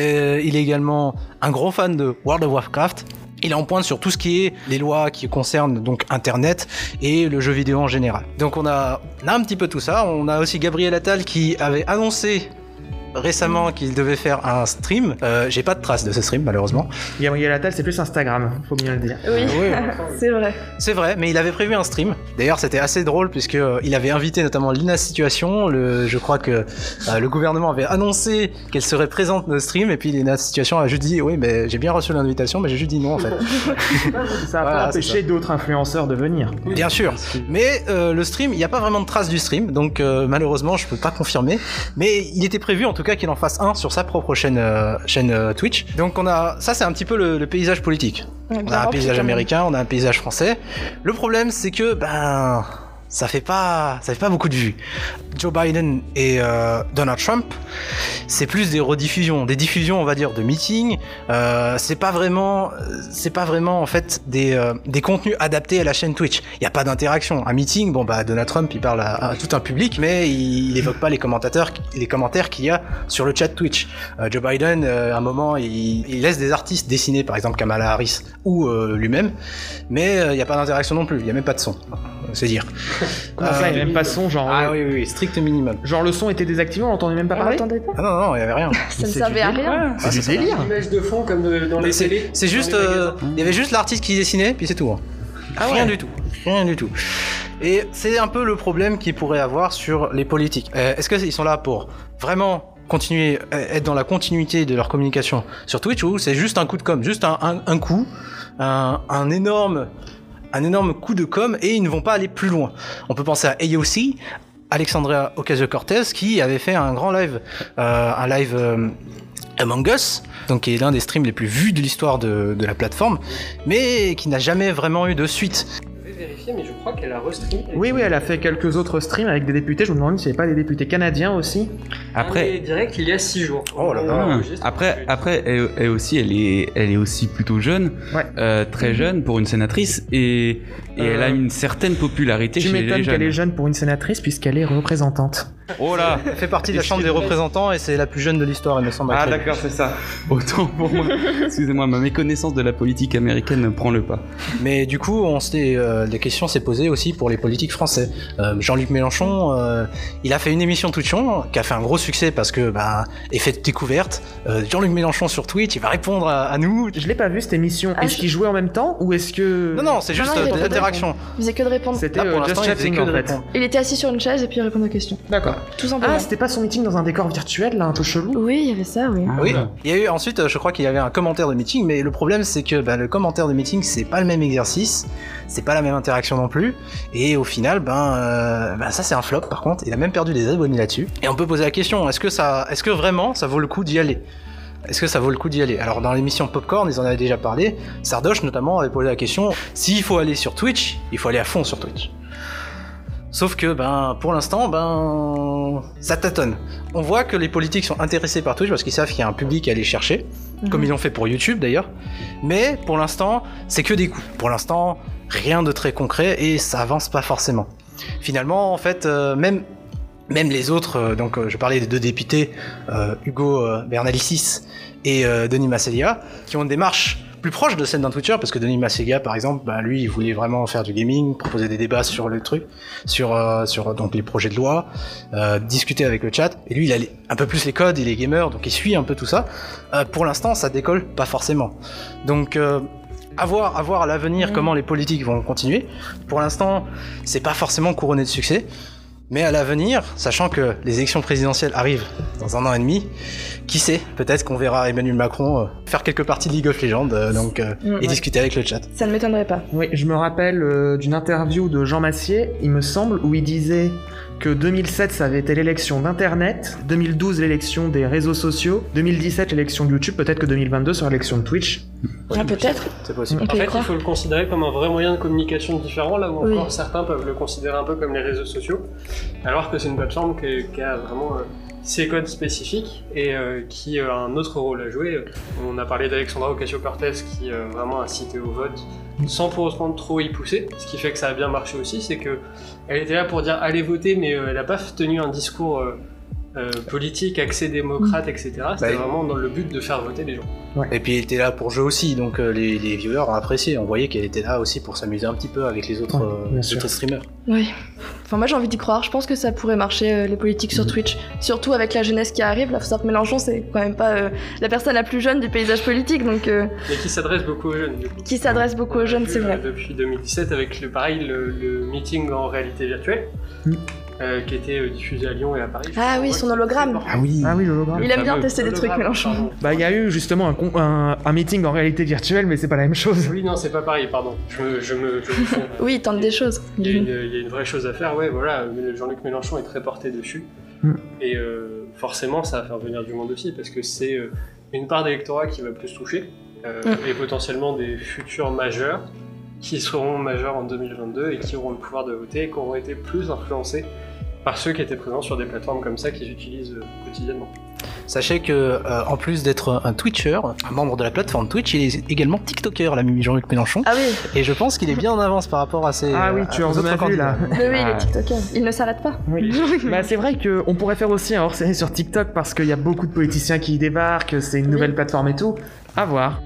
est également un gros fan de World of Warcraft. Il est en pointe sur tout ce qui est les lois qui concernent donc Internet et le jeu vidéo en général. Donc on a, on a un petit peu tout ça. On a aussi Gabriel Attal qui avait annoncé récemment qu'il devait faire un stream. Euh, J'ai pas de traces de ce stream malheureusement. Gabriel Attal, c'est plus Instagram, faut bien le dire. Oui, Oui. c'est vrai. C'est vrai, mais il avait prévu un stream. D'ailleurs, c'était assez drôle puisque euh, il avait invité notamment Lina Situation. Le, je crois que euh, le gouvernement avait annoncé qu'elle serait présente au stream et puis Lina Situation a juste dit oui, mais j'ai bien reçu l'invitation, mais j'ai juste dit non en fait. Ça a Voilà, pas empêché d'autres influenceurs de venir. Bien sûr. Mais euh, le stream, il n'y a pas vraiment de traces du stream, donc euh, malheureusement, je peux pas confirmer. Mais il était prévu, en tout cas, qu'il en fasse un sur sa propre chaîne, euh, chaîne euh, Twitch. Donc on a, ça, c'est un petit peu le, le paysage politique. Ouais, On a un paysage américain, on a un paysage français. Le problème, c'est que ben ça fait pas ça fait pas beaucoup de vues. Joe Biden et euh, Donald Trump, c'est plus des rediffusions, des diffusions, on va dire, de meetings. Euh, c'est pas vraiment, c'est pas vraiment en fait des, euh, des contenus adaptés à la chaîne Twitch. Il y a pas d'interaction. Un meeting, bon bah Donald Trump, il parle à, tout un public, mais il, il évoque pas les commentateurs, les commentaires qu'il y a sur le chat Twitch. Joe Biden, à un moment, il, il laisse des artistes dessiner, par exemple Kamala Harris ou lui-même, mais il y a pas d'interaction non plus. Il y a même pas de son. C'est dire. Comment ça, il n'y a même pas de son, genre. Ah euh, oui, oui, oui, strict minimum. Genre le son était désactivé, on l'entendait même pas On parler l'entendait pas Ah non, non, il y avait rien. Ça ne servait à rien. C'est du délire. Image de fond comme euh, dans les c'est télés. c'est dans juste, les euh, magasins. il y avait juste l'artiste qui dessinait, puis c'est tout. hein. Ah Rien ouais. du tout. Rien du tout. Et c'est un peu le problème qu'ils pourraient avoir sur les politiques. Euh, Est-ce qu'ils sont là pour vraiment continuer, euh, être dans la continuité de leur communication sur Twitch ou c'est juste un coup de com, juste un, un, un coup, un, un énorme, un énorme coup de com et ils ne vont pas aller plus loin. On peut penser à AOC, Alexandria Ocasio-Cortez qui avait fait un grand live, euh, un live euh, Among Us, donc qui est l'un des streams les plus vus de l'histoire de, de la plateforme, mais qui n'a jamais vraiment eu de suite. Vérifier, mais je crois qu'elle a restream. Oui, oui, elle a fait quelques autres streams avec des députés. Je me demande s'il n'y avait pas des députés canadiens aussi. Après, direct il y a 6 jours. Oh là là. On Ah, enregistre après, après, elle, elle aussi, elle est, elle est aussi plutôt jeune, Ouais. euh, très jeune pour une sénatrice, et, et elle a Euh, une certaine popularité Tu chez les m'étonnes qu'elle est jeunes. jeune pour une sénatrice puisqu'elle est représentante. Oh là Elle fait partie de la Chambre des représentants et c'est la plus jeune de l'histoire, il me semble. Ah d'accord, c'est ça. Autant pour moi. Excusez-moi, ma méconnaissance de la politique américaine ne prend le pas. Mais du coup, on s'était, euh, la question s'est posée aussi pour les politiques français. Euh, Jean-Luc Mélenchon, euh, il a fait une émission Twitchon qui a fait un gros succès parce que, bah, effet de découverte. euh, Jean-Luc Mélenchon sur Twitch, il va répondre à, à nous. Je l'ai pas vu cette émission. Ah, est-ce je- qu'il jouait en même temps ou est-ce que. Non, non, c'est juste l'interaction. Il faisait que de répondre. C'était pour euh, l'instant, Just il faisait que de répondre. Il était assis sur une chaise et puis il répondait aux questions. D'accord. Tout simplement. Ah, c'était pas son meeting dans un décor virtuel là, un peu chelou? Oui, il y avait ça, oui. Oui, il y a eu ensuite, euh, je crois qu'il y avait un commentaire de meeting, mais le problème c'est que bah, le commentaire de meeting c'est pas le même exercice, c'est pas la même interaction non plus, et au final, ben, euh, ben, ça c'est un flop par contre, il a même perdu des abonnés là-dessus. Et on peut poser la question, est-ce que ça, est-ce que vraiment ça vaut le coup d'y aller? Est-ce que ça vaut le coup d'y aller? Alors dans l'émission Popcorn, ils en avaient déjà parlé. Sardoche notamment avait posé la question s'il faut aller sur Twitch, il faut aller à fond sur Twitch. Sauf que, ben, pour l'instant, ben, ça tâtonne. On voit que les politiques sont intéressés par Twitch parce qu'ils savent qu'il y a un public à aller chercher, comme ils l'ont fait pour YouTube d'ailleurs. Mais pour l'instant, c'est que des coups. Pour l'instant, rien de très concret et ça avance pas forcément. Finalement, en fait, euh, même même les autres, euh, donc euh, je parlais des deux députés, Hugo Bernalicis et Denis Masselia, qui ont une démarche plus proche de celle d'un Twitcher, parce que Denis Masselia, par exemple, bah, lui, il voulait vraiment faire du gaming, proposer des débats sur le truc, sur, euh, sur donc les projets de loi, euh, discuter avec le chat, et lui, il a les- un peu plus les codes, il est gamer, donc il suit un peu tout ça. Euh, pour l'instant, ça décolle pas forcément. Donc, à voir, à voir à l'avenir comment les politiques vont continuer. Pour l'instant, c'est pas forcément couronné de succès. Mais à l'avenir, sachant que les élections présidentielles arrivent dans un an et demi, qui sait, peut-être qu'on verra Emmanuel Macron euh, faire quelques parties de League of Legends euh, donc, euh, Mm, et ouais. discuter avec le chat. Ça ne m'étonnerait pas. Oui, je me rappelle euh, d'une interview de Jean Massier, il me semble, où il disait que 2007 ça avait été l'élection d'Internet, 2012 l'élection des réseaux sociaux, 2017 l'élection de YouTube, peut-être que 2022 sera l'élection de Twitch. Ah, peut-être. C'est possible. On En fait, il faut le considérer comme un vrai moyen de communication différent, là où Oui. encore certains peuvent le considérer un peu comme les réseaux sociaux, alors que c'est une plateforme qui, qui a vraiment euh, ses codes spécifiques et euh, qui a un autre rôle à jouer. On a parlé d'Alexandra Ocasio-Cortez qui euh, vraiment a cité au vote sans pour autant trop y pousser, ce qui fait que ça a bien marché aussi, c'est que elle était là pour dire allez voter, mais euh, elle n'a pas tenu un discours euh, politique, accès démocrate, etc. C'était Bah, vraiment dans le but de faire voter les gens. Et puis elle était là pour jouer aussi, donc euh, les, les viewers ont apprécié. On voyait qu'elle était là aussi pour s'amuser un petit peu avec les autres, Ouais, euh, les autres streamers. Oui. Enfin, moi j'ai envie d'y croire. Je pense que ça pourrait marcher euh, les politiques sur Twitch. Surtout avec la jeunesse qui arrive. Savoir que Mélenchon, c'est quand même pas euh, la personne la plus jeune du paysage politique, donc euh, Mais qui s'adresse beaucoup aux jeunes, du coup. qui s'adresse beaucoup aux jeunes, c'est vrai. Depuis 2017, avec le, pareil, le, le meeting en réalité virtuelle, Mm. Euh, qui était euh, diffusé à Lyon et à Paris. Ah oui, son hologramme. Ah oui. Ah oui, l'hologramme. Il aime bien tester des trucs, Mélenchon. Bah, il y a eu justement un, con- un, un meeting en réalité virtuelle, mais c'est pas la même chose. Oui, non, c'est pas pareil, pardon. Je me, je me, je me confonds. Oui, il tente des choses. Il y, a une, il y a une vraie chose à faire, ouais, voilà. Jean-Luc Mélenchon est très porté dessus. Mm. Et euh, forcément, ça va faire venir du monde aussi, parce que c'est une part d'électorat qui va plus toucher, euh, Mm. et potentiellement des futurs majeurs qui seront majeurs en 2022 et qui auront le pouvoir de voter et qui auront été plus influencés par ceux qui étaient présents sur des plateformes comme ça qu'ils utilisent euh, quotidiennement. Sachez que euh, en plus d'être un Twitcher, un membre de la plateforme Twitch, il est également TikToker, l'ami Jean-Luc Mélenchon. Ah oui, Et je pense qu'il est bien en avance par rapport à ses. Ah oui, tu aux en as vu là. mais oui, il Ah. est TikToker. Il ne s'arrête pas. Oui. bah, c'est vrai qu'on pourrait faire aussi un hors-série sur TikTok parce qu'il y a beaucoup de politiciens qui y débarquent, c'est une nouvelle plateforme et tout. À voir.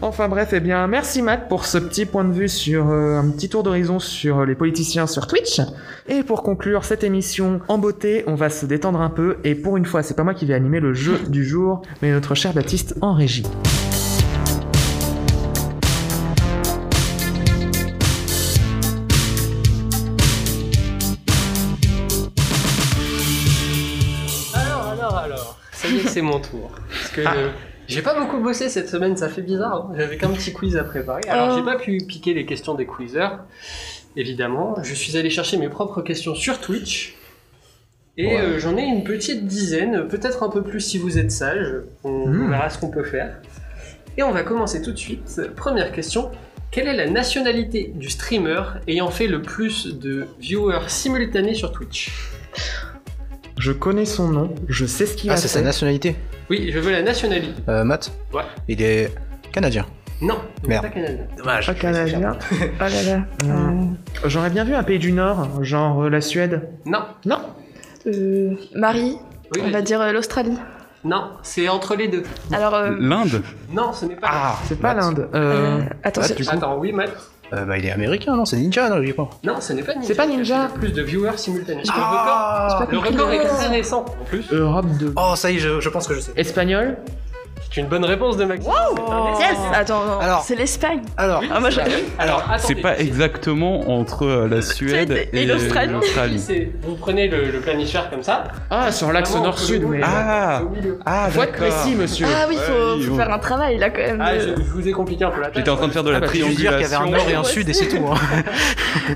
Enfin bref, eh bien merci Matt pour ce petit point de vue sur euh, un petit tour d'horizon sur les politiciens sur Twitch. Et pour conclure cette émission en beauté, on va se détendre un peu et pour une fois, c'est pas moi qui vais animer le jeu du jour, mais notre cher Baptiste en régie. Alors, alors, alors, ça y est, c'est mon tour. Parce que Ah. euh, j'ai pas beaucoup bossé cette semaine, ça fait bizarre. hein. J'avais qu'un petit quiz à préparer. Alors, Oh. j'ai pas pu piquer les questions des quizers, évidemment. Je suis allé chercher mes propres questions sur Twitch. Et euh, j'en ai une petite dizaine, peut-être un peu plus si vous êtes sage. On Hmm. verra ce qu'on peut faire. Et on va commencer tout de suite. Première question. Quelle est la nationalité du streamer ayant fait le plus de viewers simultanés sur Twitch? Je connais son nom, je sais ce qu'il a Ah, c'est sa nationalité. Oui, je veux la nationalité. Euh, Matt Ouais. Il est canadien. Non, il n'est Merde. pas canadien. Dommage. Pas canadien. Oh là là. Hmm. J'aurais bien vu un pays du Nord, genre euh, la Suède. Non, Non Euh, Marie, Oui, on vas-y. va dire euh, l'Australie. Non, c'est entre les deux. Alors, euh, L'Inde Non, ce n'est pas. Ah, c'est pas Matt. l'Inde. euh, Euh, attends, Matt, c'est- du coup. Attends, oui, Matt. Euh, bah, il est américain, non C'est Ninja, non, je crois. Non, ce n'est pas Ninja. C'est pas Ninja. plus de viewers simultanés. J'ai Le pas- record, est très récent. En plus, Europe de. Oh, ça y est, je, je pense que je sais. Espagnol? C'est une bonne réponse de Maxime. Essai. Yes Attends, non, Alors- c'est l'Espagne. Alors, Ah, moi, je- Alors, attendez. C'est pas exactement entre euh, la Suède Et et, l'Australie. l'Australie. C'est- Vous prenez le, le planisphère comme ça. Ah, sur l'axe Vraiment, nord-sud, mais. Ah. au milieu. Ah, Faut être précis, monsieur. Ah oui, faut, oui, faut oui. faire un travail là quand même. Ah, je, je vous ai compliqué un peu la tâche. J'étais en train de faire de la Ah, bah, je veux dire qu'il y avait un triangulation. nord et un sud et c'est tout. hein.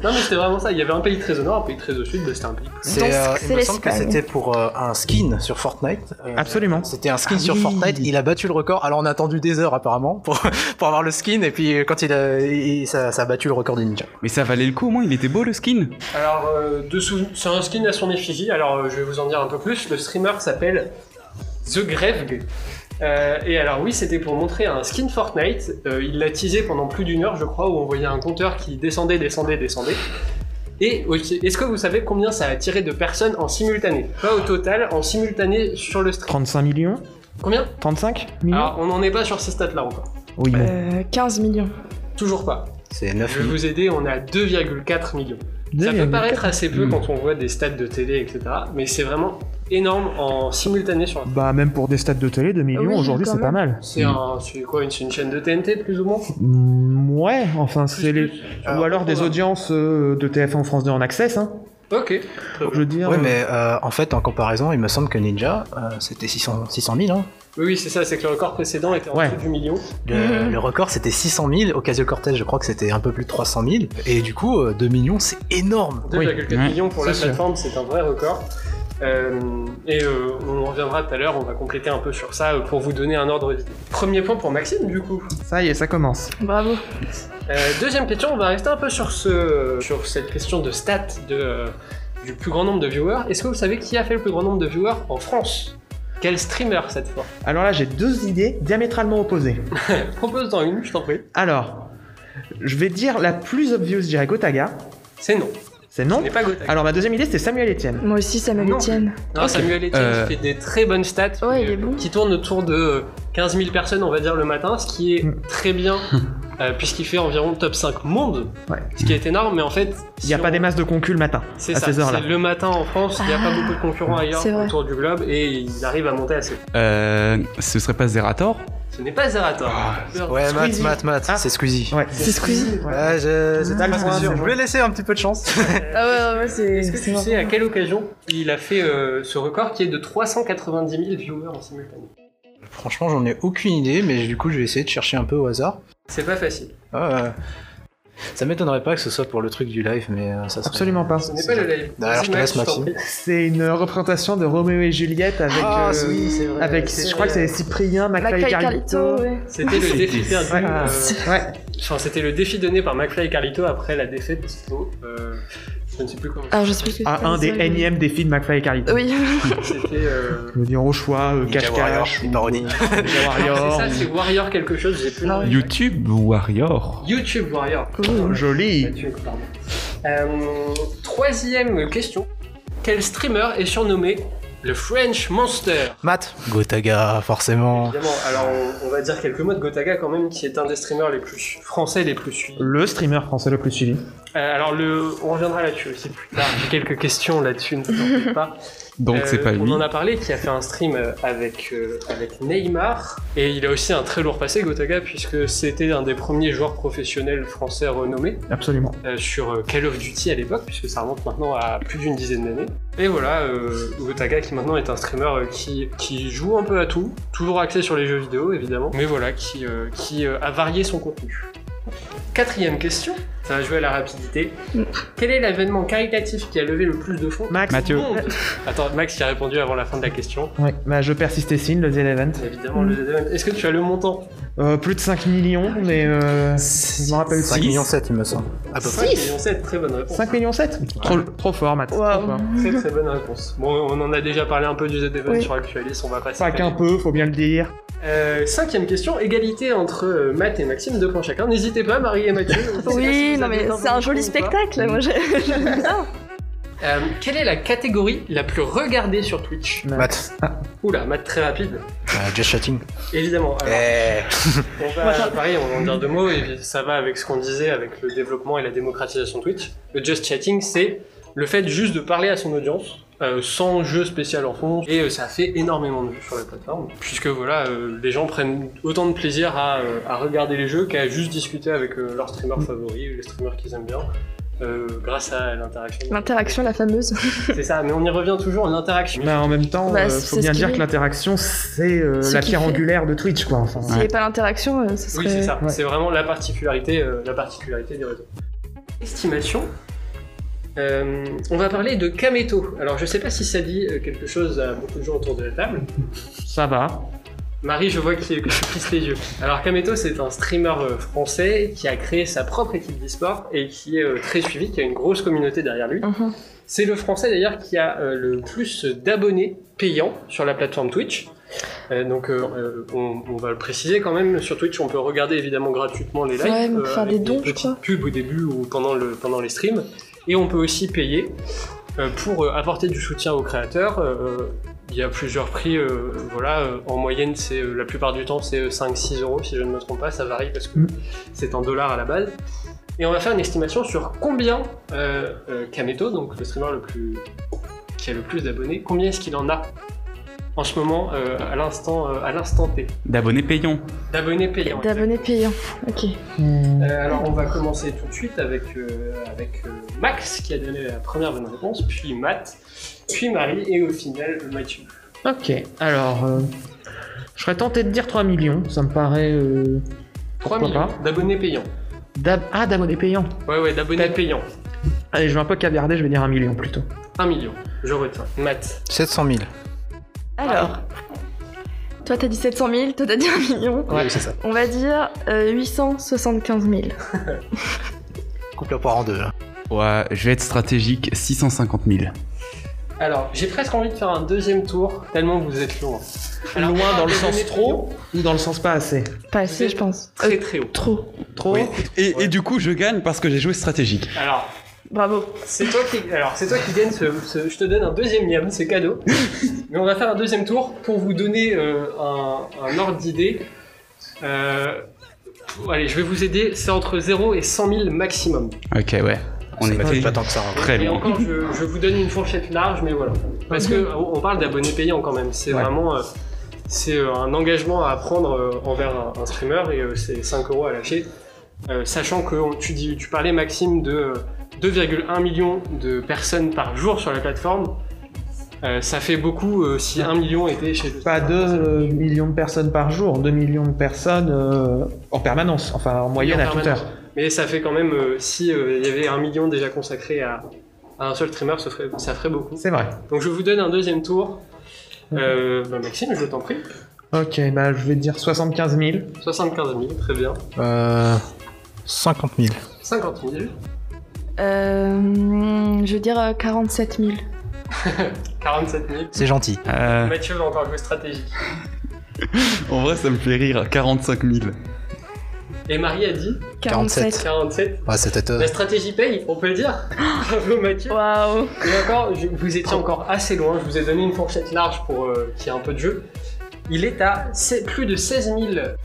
Non, mais c'était vraiment ça. Il y avait un pays très au nord, un pays très au sud. bah, c'était un pays plus. C'est, euh, c'est il me semble que l'Espagne. c'était pour euh, un skin sur Fortnite. Euh, Absolument. C'était un skin Ah sur oui. Fortnite. Il a battu le record. Alors on a attendu des heures apparemment pour, pour avoir le skin. Et puis quand il a, il- ça, ça a battu le record des ninjas. Mais ça valait le coup au moins, il était beau le skin. Alors, euh, c'est un skin à son effigie. Alors, euh, je vais vous en dire un peu plus. Le streamer s'appelle The Grevg. Euh, et alors oui, c'était pour montrer un skin Fortnite. Euh, il l'a teasé pendant plus d'une heure, je crois, où on voyait un compteur qui descendait, descendait, descendait. Et est-ce que vous savez combien ça a attiré de personnes en simultané? Pas au total, en simultané sur le stream. 35 millions? Combien 35 millions Alors, on n'en est pas sur ces stats-là encore. Oui, bon. Euh, 15 millions. Toujours pas. C'est 9 Je vais 000. vous aider, on est à 2,4 millions. Ça peut 2,4. paraître assez peu quand on voit des stats de télé, etc. Mais c'est vraiment énorme en simultané sur la Bah, même pour des stats de télé, 2 millions Oui, aujourd'hui, c'est pas mal. C'est un, quoi, une, c'est une chaîne de TNT plus ou moins? Mm, Ouais, enfin, c'est les. plus. Ou alors des audiences euh, de TF1 France 2 en access, hein. Ok. très Je veux dire. Ouais, euh, mais euh, en fait, en comparaison, il me semble que Ninja, euh, c'était 600, 600 000. Hein. Oui, oui, c'est ça, c'est que le record précédent était en Ouais. dessous du million. Le, Mhm. le record, c'était 600 000. Ocasio-Cortez, je crois que c'était un peu plus de 300 000. Et du coup, euh, 2 millions, c'est énorme. 2,4 Ouais. millions pour la plateforme, c'est un vrai record. Euh, et euh, on en reviendra tout à l'heure, on va compléter un peu sur ça euh, pour vous donner un ordre d'idée. Premier point pour Maxime, du coup. Ça y est, ça commence. Bravo. Euh, deuxième question, on va rester un peu sur, ce, sur cette question de stats de, euh, du plus grand nombre de viewers. Est-ce que vous savez qui a fait le plus grand nombre de viewers en France? Quel streamer cette fois? Alors là, j'ai deux idées diamétralement opposées. Propose dans une, je t'en prie. Alors, je vais dire la plus obvious, je dirais Gotaga. C'est non. C'est Ce non. pas. Alors, ma deuxième idée, c'était Samuel Etienne. Moi aussi, Non. Etienne. Non, Samuel Etienne Euh, qui fait des très bonnes stats. Ouais, il euh, est bon. Qui tourne autour de euh, 15 000 personnes, on va dire, le matin, ce qui est Mm. très bien, euh, puisqu'il fait environ top 5 monde, Ouais. ce qui est énorme, mais en fait. Il n'y a pas des masses de concu le matin, C'est à ça, ces le matin en France, il n'y a pas Ah, beaucoup de concurrents ailleurs autour du globe, et il arrive à monter assez. Euh, ce serait pas Zerator? Ce n'est pas Zerator. Ouais, Matt. Matt, Matt, Ah. c'est Squeezie. Ouais, C'est Squeezie. Ouais, je- c'était Ah. Je voulais laisser un petit peu de chance. Ah ouais, ouais, ouais, c'est. Est-ce que c'est tu sais à quelle occasion il a fait euh, ce record qui est de 390 000 viewers en simultané? Franchement, j'en ai aucune idée, mais du coup, je vais essayer de chercher un peu au hasard. C'est pas facile. Ah, ouais. Ça m'étonnerait pas que ce soit pour le truc du live, mais euh, ça serait... absolument pas. Ce n'est pas le live. Bah, alors, je te laisse, Max, Maxime. C'est une représentation de Roméo et Juliette avec. Ah, euh, oui, c'est vrai. Avec, je crois que c'est. Cyprien, McFly et Carlito. Carlito, ouais. C'était le défi perdu. Ouais, euh, ouais. enfin, c'était le défi donné par McFly et Carlito après la défaite au. Je ne sais plus comment. Alors, je sais plus ce que Ah, c'est, un des énièmes défis de McFly et Carlito. Oui. C'était. euh, Je veux dire au choix, euh, Warrior, une ou, parodie. euh, Ninja C'est Warrior. ça, c'est Warrior quelque chose, j'ai plus nom. YouTube Warrior YouTube Warrior. ou- Joli. Pardon. Euh, troisième question. Quel streamer est surnommé le French Monster Matt Gotaga, forcément. Évidemment, alors on, on va dire quelques mots de Gotaga quand même, qui est un des streamers les plus français les plus suivis. Le streamer français le plus suivi. Euh, alors le, on reviendra là-dessus aussi plus tard. J'ai quelques questions là-dessus, ne vous en faites pas. Donc Euh, c'est pas On lui. en a parlé, qui a fait un stream euh, avec, euh, avec Neymar. Et il a aussi un très lourd passé, Gotaga, puisque c'était un des premiers joueurs professionnels français renommés Absolument. euh, sur Call of Duty à l'époque, puisque ça remonte maintenant à plus d'une dizaine d'années. Et voilà, euh, Gotaga qui maintenant est un streamer qui, qui joue un peu à tout, toujours axé sur les jeux vidéo évidemment, mais voilà, qui, euh, qui euh, a varié son contenu. Quatrième question, ça va jouer à la rapidité. Mm. Quel est l'événement caritatif qui a levé le plus de fonds Max. Mathieu. Attends, Max qui a répondu avant la fin de la question. Ouais, bah je persiste et signe, le The Event. Évidemment, le événement. Est-ce que tu as le montant Euh, plus de 5 millions, mais euh, je me rappelle 5 6. millions 7, il me semble. À peu près. 5 millions 7, très bonne réponse. 5 millions 7 trop, trop fort. Trop fort. Très très bonne réponse. Bon, on en a déjà parlé un peu du Z-Event Oui. sur Actualis, on va passer. Pas qu'un peu, faut bien le dire. Euh, cinquième question, égalité entre euh, Matt et Maxime, deux points chacun. N'hésitez pas, Marie et Mathieu. Oui, non mais c'est un joli spectacle, moi j'ai- j'aime bien. Euh, quelle est la catégorie la plus regardée sur Twitch Matt, Oula, Matt très rapide. euh, just chatting. Évidemment. Alors, Eh. on va, pareil, on va en dire deux mots et ça va avec ce qu'on disait avec le développement et la démocratisation de Twitch. Le just chatting, c'est le fait juste de parler à son audience. Euh, sans jeu spécial en fond et euh, ça fait énormément de vues sur la plateforme puisque voilà euh, les gens prennent autant de plaisir à, euh, à regarder les jeux qu'à juste discuter avec euh, leurs streamers favoris les streamers qu'ils aiment bien euh, grâce à l'interaction L'interaction, la fameuse. c'est ça mais on y revient toujours l'interaction Bah, en même temps, Bah, euh, c'est faut bien dire que l'interaction, c'est euh, Ce la pierre fait. angulaire de Twitch, quoi. Enfin, S'il n'y avait pas l'interaction, euh, ce serait. Oui, c'est ça. Ouais. C'est vraiment la particularité, euh, la particularité des réseaux. Estimation. Euh, on va parler de Kameto. Alors, je sais pas si ça dit euh, quelque chose à beaucoup de gens autour de la table. ça va. Marie, je vois que, tu plisses les yeux. Alors, Kameto, c'est un streamer euh, français qui a créé sa propre équipe d'e-sport et qui est euh, très suivi, qui a une grosse communauté derrière lui. Mhm. C'est le français d'ailleurs qui a euh, le plus d'abonnés payants sur la plateforme Twitch. Euh, donc euh, euh, on, on va le préciser quand même, sur Twitch on peut regarder évidemment gratuitement les lives, Ouais, mais faire avec des dons, je petites crois. pubs au début ou pendant, le, pendant les streams. Et on peut aussi payer euh, pour euh, apporter du soutien aux créateurs. Euh, il y a plusieurs prix, voilà, en moyenne c'est la plupart du temps c'est 5-6 euros si je ne me trompe pas, ça varie parce que Mm. c'est en dollars à la base. Et on va faire une estimation sur combien Kameto, donc le streamer le plus qui a le plus d'abonnés, combien est-ce qu'il en a en ce moment euh, à l'instant euh, à l'instant T D'abonnés payants. d'abonnés payants. D'abonnés payants. Ok. Euh, alors on va commencer tout de suite avec euh, avec euh, Max qui a donné la première bonne réponse, puis Matt, puis Marie et au final Mathieu. Ok, alors, euh, je serais tenté de dire 3 millions, ça me paraît... euh, 3 Pourquoi millions d'abonnés payants. d'ab- Ah, d'abonnés payants. Ouais ouais d'abonnés payants. Allez, je vais un peu caviarder, je vais dire 1 million plutôt. 1 million. Je retiens. Matt. 700 000. Alors. Toi, t'as dit 700 000, toi, t'as dit 1 million. Ouais, c'est ça. On va dire euh, 875 000. Coupe la poire en deux. là. Ouais, je vais être stratégique, 650 000. Alors j'ai presque envie de faire un deuxième tour tellement vous êtes loin. Alors, Loin dans le sens trop ou dans le sens pas assez? Pas assez, je pense. Très Euh, très haut. trop. Trop? Et, et Ouais. du coup, je gagne parce que j'ai joué stratégique. Alors Bravo. C'est toi qui, alors c'est toi qui gagne ce, ce- je te donne un deuxième miam, c'est cadeau. Mais on va faire un deuxième tour pour vous donner euh, un, un ordre d'idée. Euh, allez, je vais vous aider. C'est entre 0 et 100 000 maximum. Ok, ouais. On Ça est m'a fait fait pas tant que ça. hein. très Et loin. encore, je, je vous donne une fourchette large, mais voilà. Parce que on on parle d'abonnés payants quand même. C'est Ouais. vraiment, euh, c'est euh, un engagement à prendre euh, envers un, un streamer et euh, c'est 5 euros à lâcher. Euh, sachant que on- tu, dis, tu parlais Maxime de euh, 2,1 millions de personnes par jour sur la plateforme. Euh, ça fait beaucoup euh, si 1 million était chez Pas 2 millions de personnes par jour, 2 millions de personnes euh, en permanence, enfin en moyenne en à toute heure. Mais ça fait quand même, euh, si euh, il y avait 1 million déjà consacré à, à un seul streamer, ça ferait, ça ferait beaucoup. C'est vrai. Donc je vous donne un deuxième tour. Euh, bah, Maxime, je t'en prie. Ok, bah je vais dire 75 000. 75 000, très bien. Euh, 50 000. 50 000. Euh, je veux dire euh, 47 000. 47 000. C'est gentil. Euh, Mathieu va encore jouer stratégie. en vrai, ça me fait rire. 45 000. Et Marie a dit 47. 47. Ouais, c'était. euh, La stratégie paye, on peut le dire. Bravo Mathieu. Waouh. Et encore, je- vous étiez encore assez loin. Je vous ai donné une fourchette large pour euh, qu'il y ait un peu de jeu. Il est à plus de 16 000.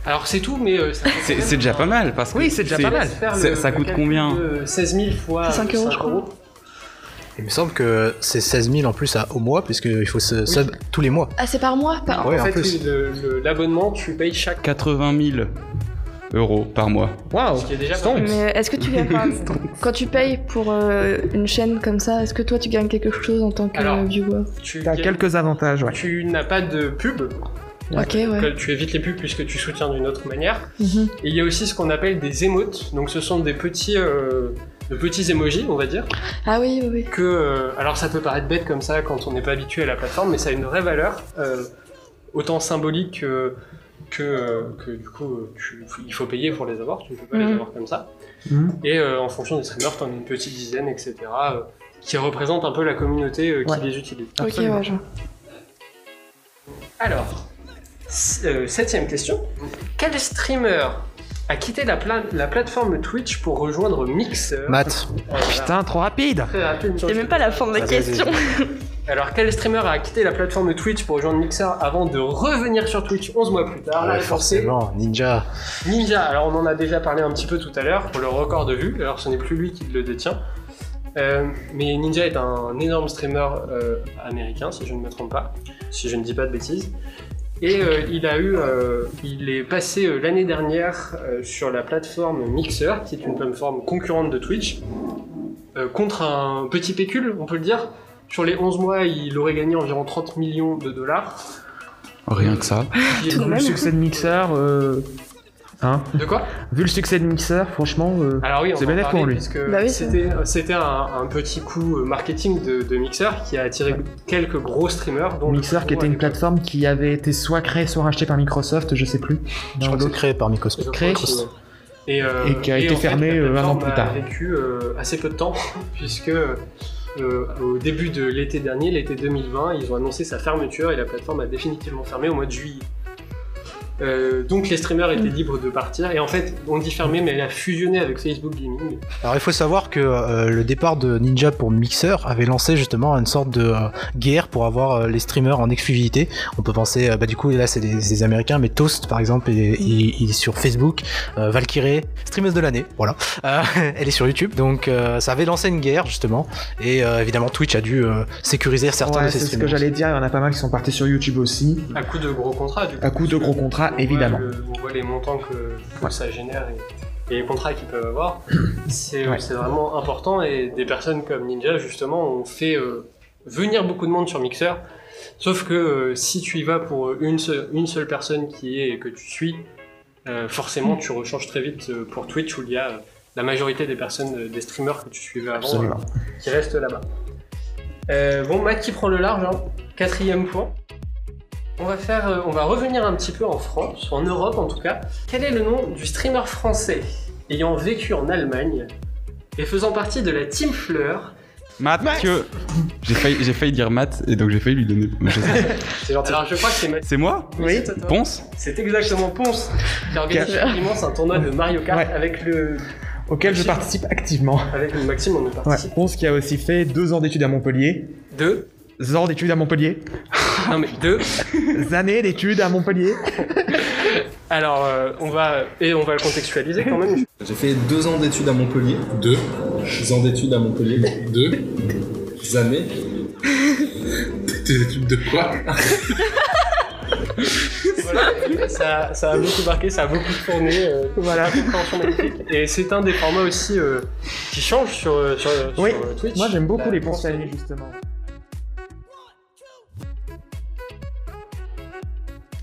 Alors c'est tout, mais euh, C'est déjà pas mal parce que Oui, c'est déjà pas mal. Le- ça coûte combien de 16 000 fois C'est 5 euros, je crois. Il me semble que c'est 16 000 en plus à, au mois, puisqu'il faut se sub tous les mois. Ah, c'est par mois par... Ouais, en en fait, plus. l'abonnement, tu payes chaque. 80 000 euros par mois. Waouh Ce qui est déjà pas Stonks. mal. Mais est-ce que tu gagnes quand, tu payes pour euh, une chaîne comme ça, est-ce que toi tu gagnes quelque chose en tant que Alors, viewer? Tu, T'as gagnes- quelques avantages, ouais. tu n'as pas de pub. Ouais. Ok, ouais. que tu évites les pubs puisque tu soutiens d'une autre manière. Mhm. Et il y a aussi ce qu'on appelle des émotes. Donc ce sont des petits, euh, de petits emojis, on va dire. Ah oui, oui, oui. Que, euh, alors ça peut paraître bête comme ça quand on n'est pas habitué à la plateforme, mais ça a une vraie valeur, euh, autant symbolique que, que, euh, que du coup tu- il faut payer pour les avoir. Tu ne peux pas les Mhm. avoir comme ça. Mhm. Et euh, en fonction des streamers, t'en as une petite dizaine, etc. euh, qui représentent un peu la communauté euh, qui Ouais. les utilise. Absolument. Ok, ouais, je. Alors, septième question. Quel streamer a quitté la, pla- la plateforme Twitch pour rejoindre Mixer? Matt. Putain, trop rapide Très rapide. C'est même pas la fin de la question. Alors, quel streamer a quitté la plateforme Twitch pour rejoindre Mixer avant de revenir sur Twitch 11 mois plus tard? La Ouais, forcément, Ninja. Ninja. Alors, on en a déjà parlé un petit peu tout à l'heure pour le record de vues. Alors, ce n'est plus lui qui le détient. Euh, mais Ninja est un énorme streamer euh, américain, si je ne me trompe pas, si je ne dis pas de bêtises. Et euh, il a eu, euh, il est passé euh, l'année dernière euh, sur la plateforme Mixer, qui est une plateforme concurrente de Twitch, euh, contre un petit pécule, on peut le dire. Sur les 11 mois, il aurait gagné environ 30 millions de dollars. Rien que ça. Tout le même. succès de Mixer, euh... Hein De quoi Vu le succès de Mixer, franchement... euh, Alors oui, on C'est va en bénéf parler pour lui. Bah oui, c'était c'était un, un petit coup euh, marketing de, de Mixer qui a attiré quelques gros streamers. Dont Mixer qui était une plateforme qui avait été soit créée, soit rachetée par Microsoft, je sais plus. Je crois que c'est créé par Microsoft. Créé. Et, euh, Et qui a été fait, fermé, un an plateforme plus a tard. vécu euh, assez peu de temps, puisque euh, au début de l'été dernier, l'été 2020, ils ont annoncé sa fermeture et la plateforme a définitivement fermé au mois de juillet. Euh, donc les streamers étaient libres de partir et en fait on dit fermé mais elle a fusionné avec Facebook Gaming. Alors il faut savoir que euh, le départ de Ninja pour Mixer avait lancé justement une sorte de euh, guerre pour avoir euh, les streamers en exclusivité. On peut penser, euh, bah du coup là c'est des, des Américains, mais Toast par exemple, il, il- il est sur Facebook, euh, Valkyrie, streameuse de l'année, voilà. Euh, elle est sur YouTube, donc euh, ça avait lancé une guerre justement, et euh, évidemment Twitch a dû euh, sécuriser certains Ouais, de ses c'est ce que streamers. j'allais dire, il y en a pas mal qui sont partis sur YouTube aussi. À coup de gros contrats du coup. À coup de gros contrats, On évidemment. voit le- on voit les montants que, que Ouais. ça génère et, et les contrats qu'ils peuvent avoir. C'est Ouais. vraiment important et des personnes comme Ninja justement ont fait euh, venir beaucoup de monde sur Mixer. Sauf que euh, si tu y vas pour une seule, une seule personne qui est que tu suis, euh, forcément tu rechanges très vite euh, pour Twitch où il y a euh, la majorité des personnes, euh, des streamers que tu suivais avant, Absolument. euh, qui restent là-bas. Euh, bon, Matt qui prend le large, hein. quatrième point. On va faire, euh, on va revenir un petit peu en France, en Europe en tout cas. Quel est le nom du streamer français ayant vécu en Allemagne et faisant partie de la Team Fleur Mathieu J'ai failli, j'ai failli dire Matt et donc j'ai failli lui donner. C'est gentil. Alors je crois que c'est Matt. C'est moi Oui. Ponce C'est exactement Ponce qui organise immense un tournoi de Mario Kart Ouais. avec le Auquel je participe activement. avec le Maxime on y Ouais. participe. Ponce qui a aussi fait deux ans d'études à Montpellier. Deux. Deux ans d'études à Montpellier. Non mais deux. années d'études à Montpellier. Alors euh, on va et on va le contextualiser quand même. J'ai fait deux ans d'études à Montpellier. Deux. ans d'études à Montpellier. Deux. années. Des études de quoi Voilà, ça, ça a beaucoup marqué, ça a beaucoup tourné. euh, Voilà. une compréhension magnifique. Et c'est un des formats aussi euh, qui change sur, euh, sur, Oui. Twitch. Moi j'aime beaucoup La les famille justement.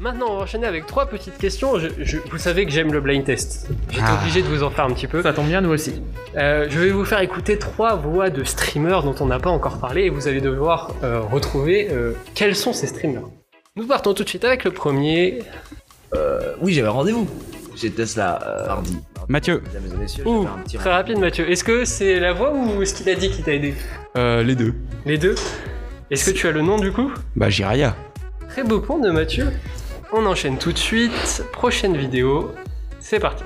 Maintenant, on va enchaîner avec trois petites questions. Je- je- vous savez que j'aime le blind test. J'étais Ah. obligé de vous en faire un petit peu. Ça tombe bien nous aussi. Euh, je vais vous faire écouter trois voix de streamers dont on n'a pas encore parlé et vous allez devoir euh, retrouver euh, quels sont ces streamers. Nous partons tout de suite avec le premier. Oui, j'avais rendez-vous. J'étais là euh, mardi. Mathieu, Mesdames et messieurs, Ouh, j'avais un petit très rapide Mathieu. Est-ce que c'est la voix ou ce qu'il a dit qui t'a aidé? Euh, les deux. Les deux Est-ce que tu as le nom du coup? Bah Jiraya. Très beau point de Mathieu. On enchaîne tout de suite. Prochaine vidéo. C'est parti.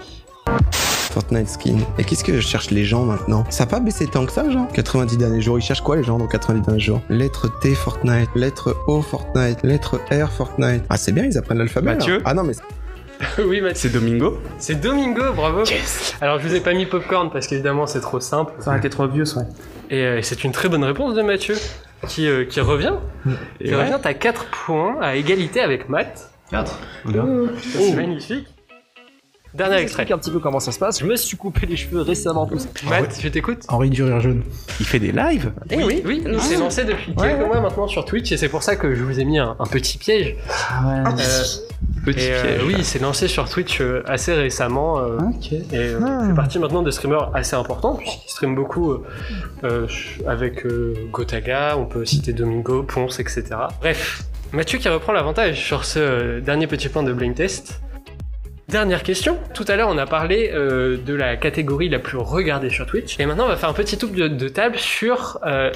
Fortnite skin. Et qu'est-ce que cherchent les gens maintenant? Ça a pas baissé tant que ça, genre? 90 derniers jours. Ils cherchent quoi les gens dans 90 derniers jours? Lettre T Fortnite, lettre O Fortnite, lettre R Fortnite. Ah c'est bien, ils apprennent l'alphabet. là. Mathieu Ah non mais oui Mathieu. C'est Domingo? C'est Domingo, bravo. Alors je vous ai pas mis popcorn parce qu'évidemment c'est trop simple. Ça aurait été trop vieux, ouais. Et euh, c'est une très bonne réponse de Mathieu qui, euh, qui revient. Et Qui ouais. revient à 4 points à égalité avec Matt. 4. C'est magnifique. Dernier Je extrait. explique un petit peu comment ça se passe. Je me suis coupé les cheveux récemment. Tout ça. Matt, je t'écoute. Henri du rire jaune. Il fait des lives Eh oui, oui, il s'est lancé depuis quelques mois maintenant sur Twitch et c'est pour ça que je vous ai mis un, un petit piège. Euh, Petit et, euh, piège. oui, il s'est lancé sur Twitch euh, assez récemment euh, Ok. et euh, il fait partie maintenant de streamers assez importants puisqu'il stream beaucoup euh, euh, avec euh, Gotaga, on peut citer Domingo, Ponce, etc. Bref, Mathieu qui reprend l'avantage sur ce euh, dernier petit point de blind test. Dernière question. Tout à l'heure, on a parlé euh, de la catégorie la plus regardée sur Twitch. Et maintenant, on va faire un petit tour de, table sur euh,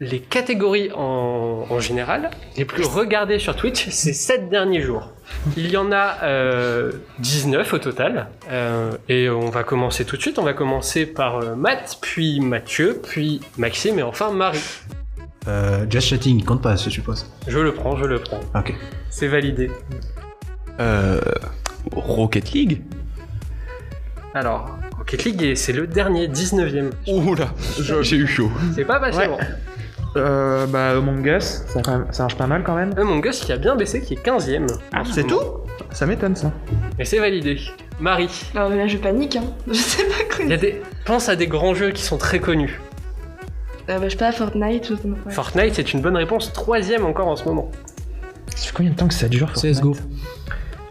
les catégories en, général, les plus regardées sur Twitch, ces 7 derniers jours. Il y en a euh, 19 au total. Et on va commencer tout de suite. On va commencer par Matt, puis Mathieu, puis Maxime et enfin Marie. Euh, Just Chatting, il compte pas, je suppose. Je le prends, je le prends. Ok. C'est validé. Euh, Rocket League Alors, Rocket League, c'est le dernier, 19ème. Ouh là, j'ai eu chaud. C'est pas passé Ouais. bon. Euh, bah, Among Us, ça, quand même- ça marche pas mal quand même. Among Us qui a bien baissé, qui est 15ème. Ah, c'est tout? Ça m'étonne ça. Et c'est validé. Marie, Alors là, je panique, hein. Je sais pas quoi. il y a des... pense à des grands jeux qui sont très connus. Euh, bah, je sais pas, Fortnite ou. ouais. Fortnite, c'est une bonne réponse, troisième encore en ce moment. Ça fait combien de temps que ça dure Fortnite? CSGO.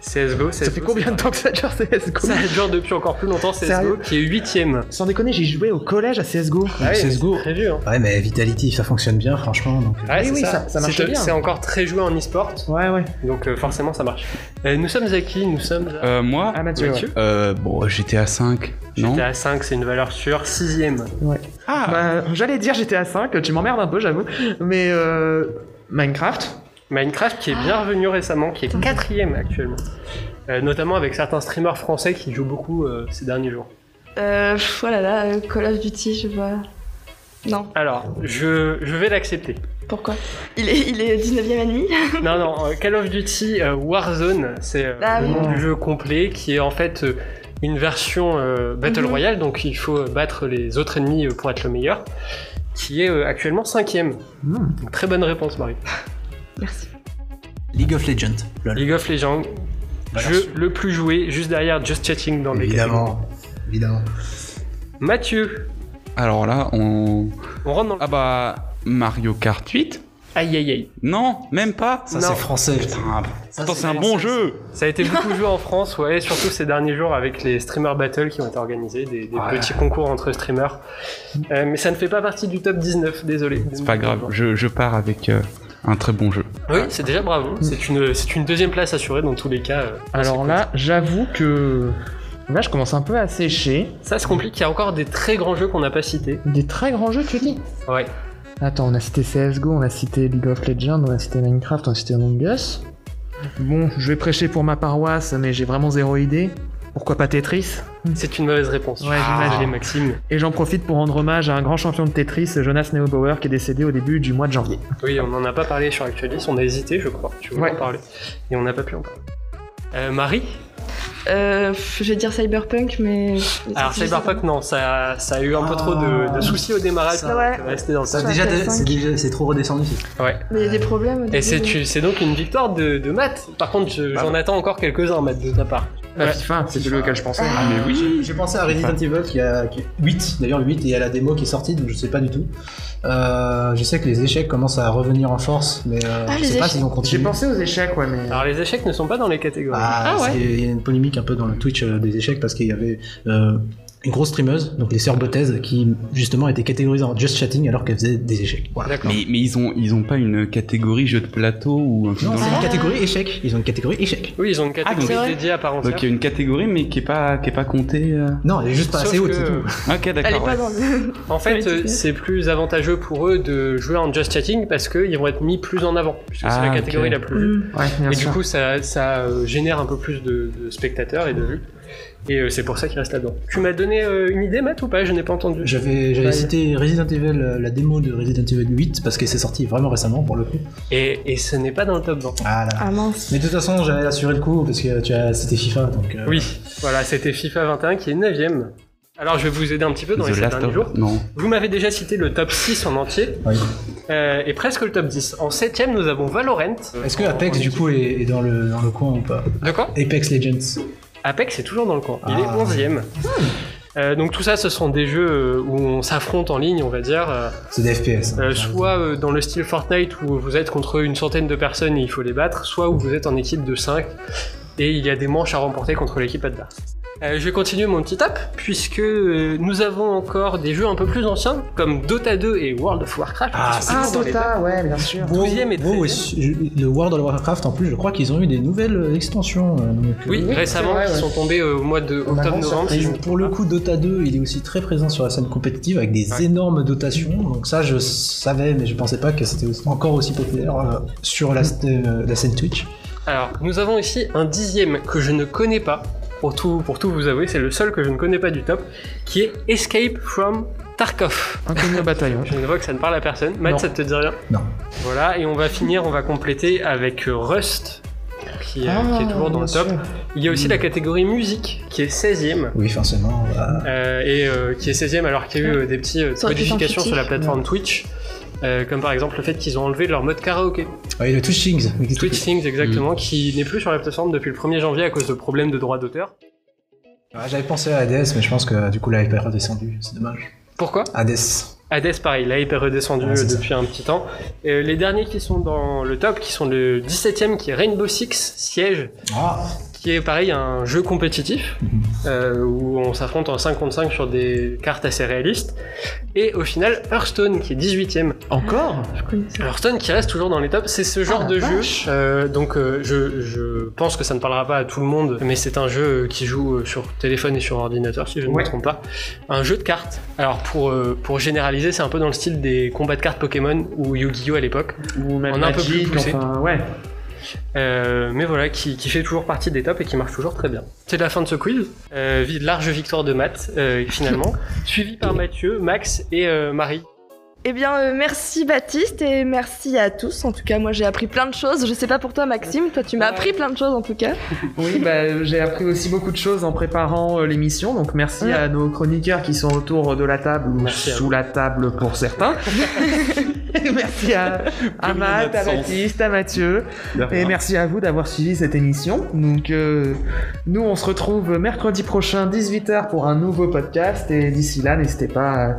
CSGO, Ça fait combien de temps que ça dure CSGO Ça dure depuis encore plus longtemps, CSGO, Sérieux qui est huitième. Sans déconner, j'ai joué au collège à CSGO. Ah oui, CSGO. c'est très vieux, hein. Ouais, mais Vitality, ça fonctionne bien, franchement. Donc... Ouais, Oui, ça. ça- ça marche C'est- bien. C'est encore très joué en e-sport, Ouais, ouais. donc euh, forcément ça marche. Euh, nous sommes à qui? Nous sommes à... Euh, moi, Ah, Mathieu. Mathieu euh, bon, j'étais à 5, non? J'étais à 5, c'est une valeur sûre. Sixième. ouais. Ah, Bah, j'allais dire j'étais à 5, tu m'emmerdes un peu, j'avoue. Mais euh, Minecraft, Minecraft qui est bien revenu récemment, qui est quatrième actuellement. Euh, notamment avec certains streamers français qui jouent beaucoup euh, ces derniers jours. Euh, pff, oh là là, euh, Call of Duty, je vois. Non, Alors, je, je vais l'accepter. pourquoi? Il est, il est 19ème ennemi? Non, non, Call of Duty euh, Warzone, c'est euh, Ah le oui. nom du jeu complet qui est en fait euh, une version euh, Battle Mhm. Royale, donc il faut battre les autres ennemis euh, pour être le meilleur, qui est euh, actuellement cinquième. Hmm. Donc, très bonne réponse, Marie. Merci. League of Legends. lol. League of Legends, Valeur jeu le plus joué, juste derrière Just Chatting dans les. Évidemment. Évidemment. Mathieu, alors là, on... on rentre dans le... Ah bah, Mario Kart 8 Aïe aïe aïe. Non, même pas Ça, c'est français. Putain, Ça, pourtant c'est un bon jeu Ça a été beaucoup joué en France, ouais, surtout ces derniers jours avec les streamer battles qui ont été organisés, des, des Ouais. petits concours entre streamers. Euh, mais ça ne fait pas partie du top 19, désolé. C'est pas grave, je, je pars avec euh, un très bon jeu. Oui, c'est déjà bravo. C'est une, c'est une deuxième place assurée dans tous les cas. euh, alors là, j'avoue que. Là, je commence un peu à sécher. Ça se complique, il y a encore des très grands jeux qu'on n'a pas cités. Des très grands jeux, tu dis? Ouais. Attends, on a cité CSGO, on a cité League of Legends, on a cité Minecraft, on a cité Among Us. Bon, je vais prêcher pour ma paroisse, mais j'ai vraiment zéro idée. Pourquoi pas Tetris C'est une mauvaise réponse. Ouais, Ah, j'imagine. les Maxime. Et j'en profite pour rendre hommage à un grand champion de Tetris, Jonas Neubauer, qui est décédé au début du mois de janvier. Oui, on n'en a pas parlé sur Actualis, on a hésité, je crois. Tu voulais Ouais. en parler. Et on n'a pas pu en parler. Euh, Marie Euh, je vais dire Cyberpunk, mais. Alors je Cyberpunk, non, ça, ça a eu un peu trop de, de soucis au démarrage. Ça, ouais. va rester dans Ça, déjà, la de- PS5. c'est déjà, c'est trop redescendu. Ouais. Mais il y a des problèmes. au Et début, c'est, donc- tu- c'est donc une victoire de, de Matt. Par contre, je- j'en attends encore quelques-uns, Matt, de ta part. La FIFA, c'est celui auquel je pensais. Ah, mais oui. J'ai pensé à Resident Evil qui a qui- 8, d'ailleurs le 8 et a la démo qui est sortie donc je sais pas du tout. Euh, je sais que les échecs commencent à revenir en force mais euh, Ah, je sais pas s'ils vont J'ai continuer. pensé aux échecs, ouais, mais. Alors les échecs ne sont pas dans les catégories. Ah, Ah ouais. Il y a une polémique un peu dans le Twitch euh, des échecs parce qu'il y avait euh, une grosse streameuse, donc les sœurs qui justement étaient catégorisées en just chatting alors qu'elles faisaient des échecs. Voilà. Mais, mais ils ont ils ont pas une catégorie jeu de plateau ou un truc Non, c'est une Ah. catégorie échec. Ils ont une catégorie échec. Oui, ils ont une catégorie vrai. dédiée à part entière. Donc il y a une catégorie mais qui est pas qui est pas comptée. euh. Non, elle est juste pas Sauf assez haute, que- c'est tout. Ok Elle est d'accord. pas ouais. dans le. En fait, euh, c'est plus avantageux pour eux de jouer en just chatting parce qu'ils vont être mis plus en avant, puisque c'est Ah, la catégorie ok. la plus vue. Mm. Ouais, bien Et du coup, ça, ça euh, génère un peu plus de, de spectateurs et de vues. Et euh, c'est pour ça qu'ils restent là-dedans. Tu m'as donné euh, une idée, Matt, ou pas? Je n'ai pas entendu. J'avais cité Resident Evil, euh, la démo de Resident Evil 8 parce que c'est sorti vraiment récemment pour le coup. Et, et ce n'est pas dans le top 20. Ah là. Ah mince. Mais de toute façon, j'avais assuré le coup parce que tu as cité FIFA donc. euh, Oui, voilà, c'était FIFA 21 qui est 9ème. Alors je vais vous aider un petit peu dans les The 7 Last derniers jours. Non. Vous m'avez déjà cité le top 6 en entier, oui. euh, et presque le top 10. En 7ème, nous avons Valorant. Est-ce que Apex du coup est, est dans, le, dans le coin ou pas? De quoi? Apex Legends. Apex est toujours dans le coin. Il est Ah. 11ème. Euh, donc tout ça, ce sont des jeux euh, où on s'affronte en ligne, on va dire. euh, C'est des FPS. hein. euh, soit euh, dans le style Fortnite où vous êtes contre une centaine de personnes et il faut les battre, soit où vous êtes en équipe de 5 et il y a des manches à remporter contre l'équipe adverse. Euh, je vais continuer mon petit top, puisque euh, nous avons encore des jeux un peu plus anciens, comme Dota 2 et World of Warcraft. Ah, les tops. ouais, bien sûr. 12e et Wow, 13e. ouais, le World of Warcraft, en plus, je crois qu'ils ont eu des nouvelles euh, extensions. euh, donc, euh, Oui, récemment, vrai, qui ouais. sont tombés euh, au mois de octobre-novembre. si pour le coup, Dota 2, il est aussi très présent sur la scène compétitive avec des Ouais. énormes dotations. Donc ça, je savais, mais je pensais pas que c'était encore aussi populaire euh, sur la, euh, la scène Twitch. Alors, nous avons ici un dixième que je ne connais pas, pour tout, pour tout vous avouer, c'est le seul que je ne connais pas du top, qui est Escape from Tarkov. Inconnu bataillon. Je vois que ça ne parle à personne. Matt, Non. ça te dit rien Non. Voilà, et on va finir, on va compléter avec Rust, qui, euh, Ah, qui est toujours dans le top. sûr. Il y a aussi la catégorie musique, qui est 16ème. Oui, forcément. voilà. Euh, et euh, qui est 16ème alors qu'il y a eu euh, des petites modifications sur la plateforme Twitch, euh, comme par exemple le fait qu'ils ont enlevé leur mode karaoké. Oui, le Twitch Things. Twitch Things exactement, qui n'est plus sur la plateforme depuis le 1er janvier à cause de problèmes de droits d'auteur. Ah, J'avais pensé à Hades, mais je pense que du coup, la hype est redescendue. C'est dommage. Pourquoi? Hades. Hades pareil, là il est redescendu Ouais, c'est euh, ça. depuis un petit temps. Et, euh, les derniers qui sont dans le top, qui sont le 17ème qui est Rainbow Six Siege, Ah, qui est pareil un jeu compétitif euh, où on s'affronte en 5 contre 5 sur des cartes assez réalistes. Et au final, Hearthstone qui est 18ème. Encore Je connais ça. Hearthstone qui reste toujours dans les tops, c'est ce genre la de jeu. euh, donc euh, je, je pense que ça ne parlera pas à tout le monde, mais c'est un jeu qui joue sur téléphone et sur ordinateur si je ne Ouais. me trompe pas. Un jeu de cartes. Alors pour, euh, pour généraliser, c'est un peu dans le style des combats de cartes Pokémon ou Yu-Gi-Oh à l'époque. Ou même On a un peu plus poussé. enfin, ouais. Euh, mais voilà, qui, qui fait toujours partie des tops et qui marche toujours très bien. C'est la fin de ce quiz. Euh, large victoire de Matt, euh, finalement. suivi par Mathieu, Max et euh, Marie. Eh bien, euh, merci Baptiste et merci à tous. En tout cas, moi j'ai appris plein de choses. Je sais pas pour toi, Maxime. Toi, tu m'as appris plein de choses en tout cas. Oui, bah, j'ai appris aussi beaucoup de choses en préparant euh, l'émission, donc merci Ouais. à nos chroniqueurs qui sont autour de la table ou Merci sous la table pour certains. merci à, Matt, à. Baptiste, à Mathieu, et merci à vous d'avoir suivi cette émission. Donc, euh, nous, on se retrouve mercredi prochain, 18h, pour un nouveau podcast, et d'ici là, n'hésitez pas à,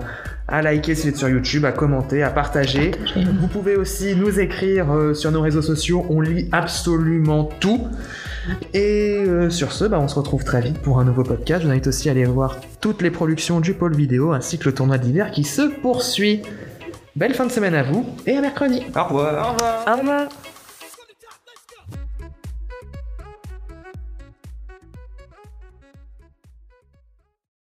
à liker si vous êtes sur YouTube, à commenter, à partager. Vous pouvez aussi nous écrire euh, sur nos réseaux sociaux, on lit absolument tout. Et euh, sur ce, bah, on se retrouve très vite pour un nouveau podcast. Je vous invite aussi à aller voir toutes les productions du pôle vidéo ainsi que le tournoi d'hiver qui se poursuit. Belle fin de semaine à vous et à mercredi. Au revoir. Au revoir Au revoir.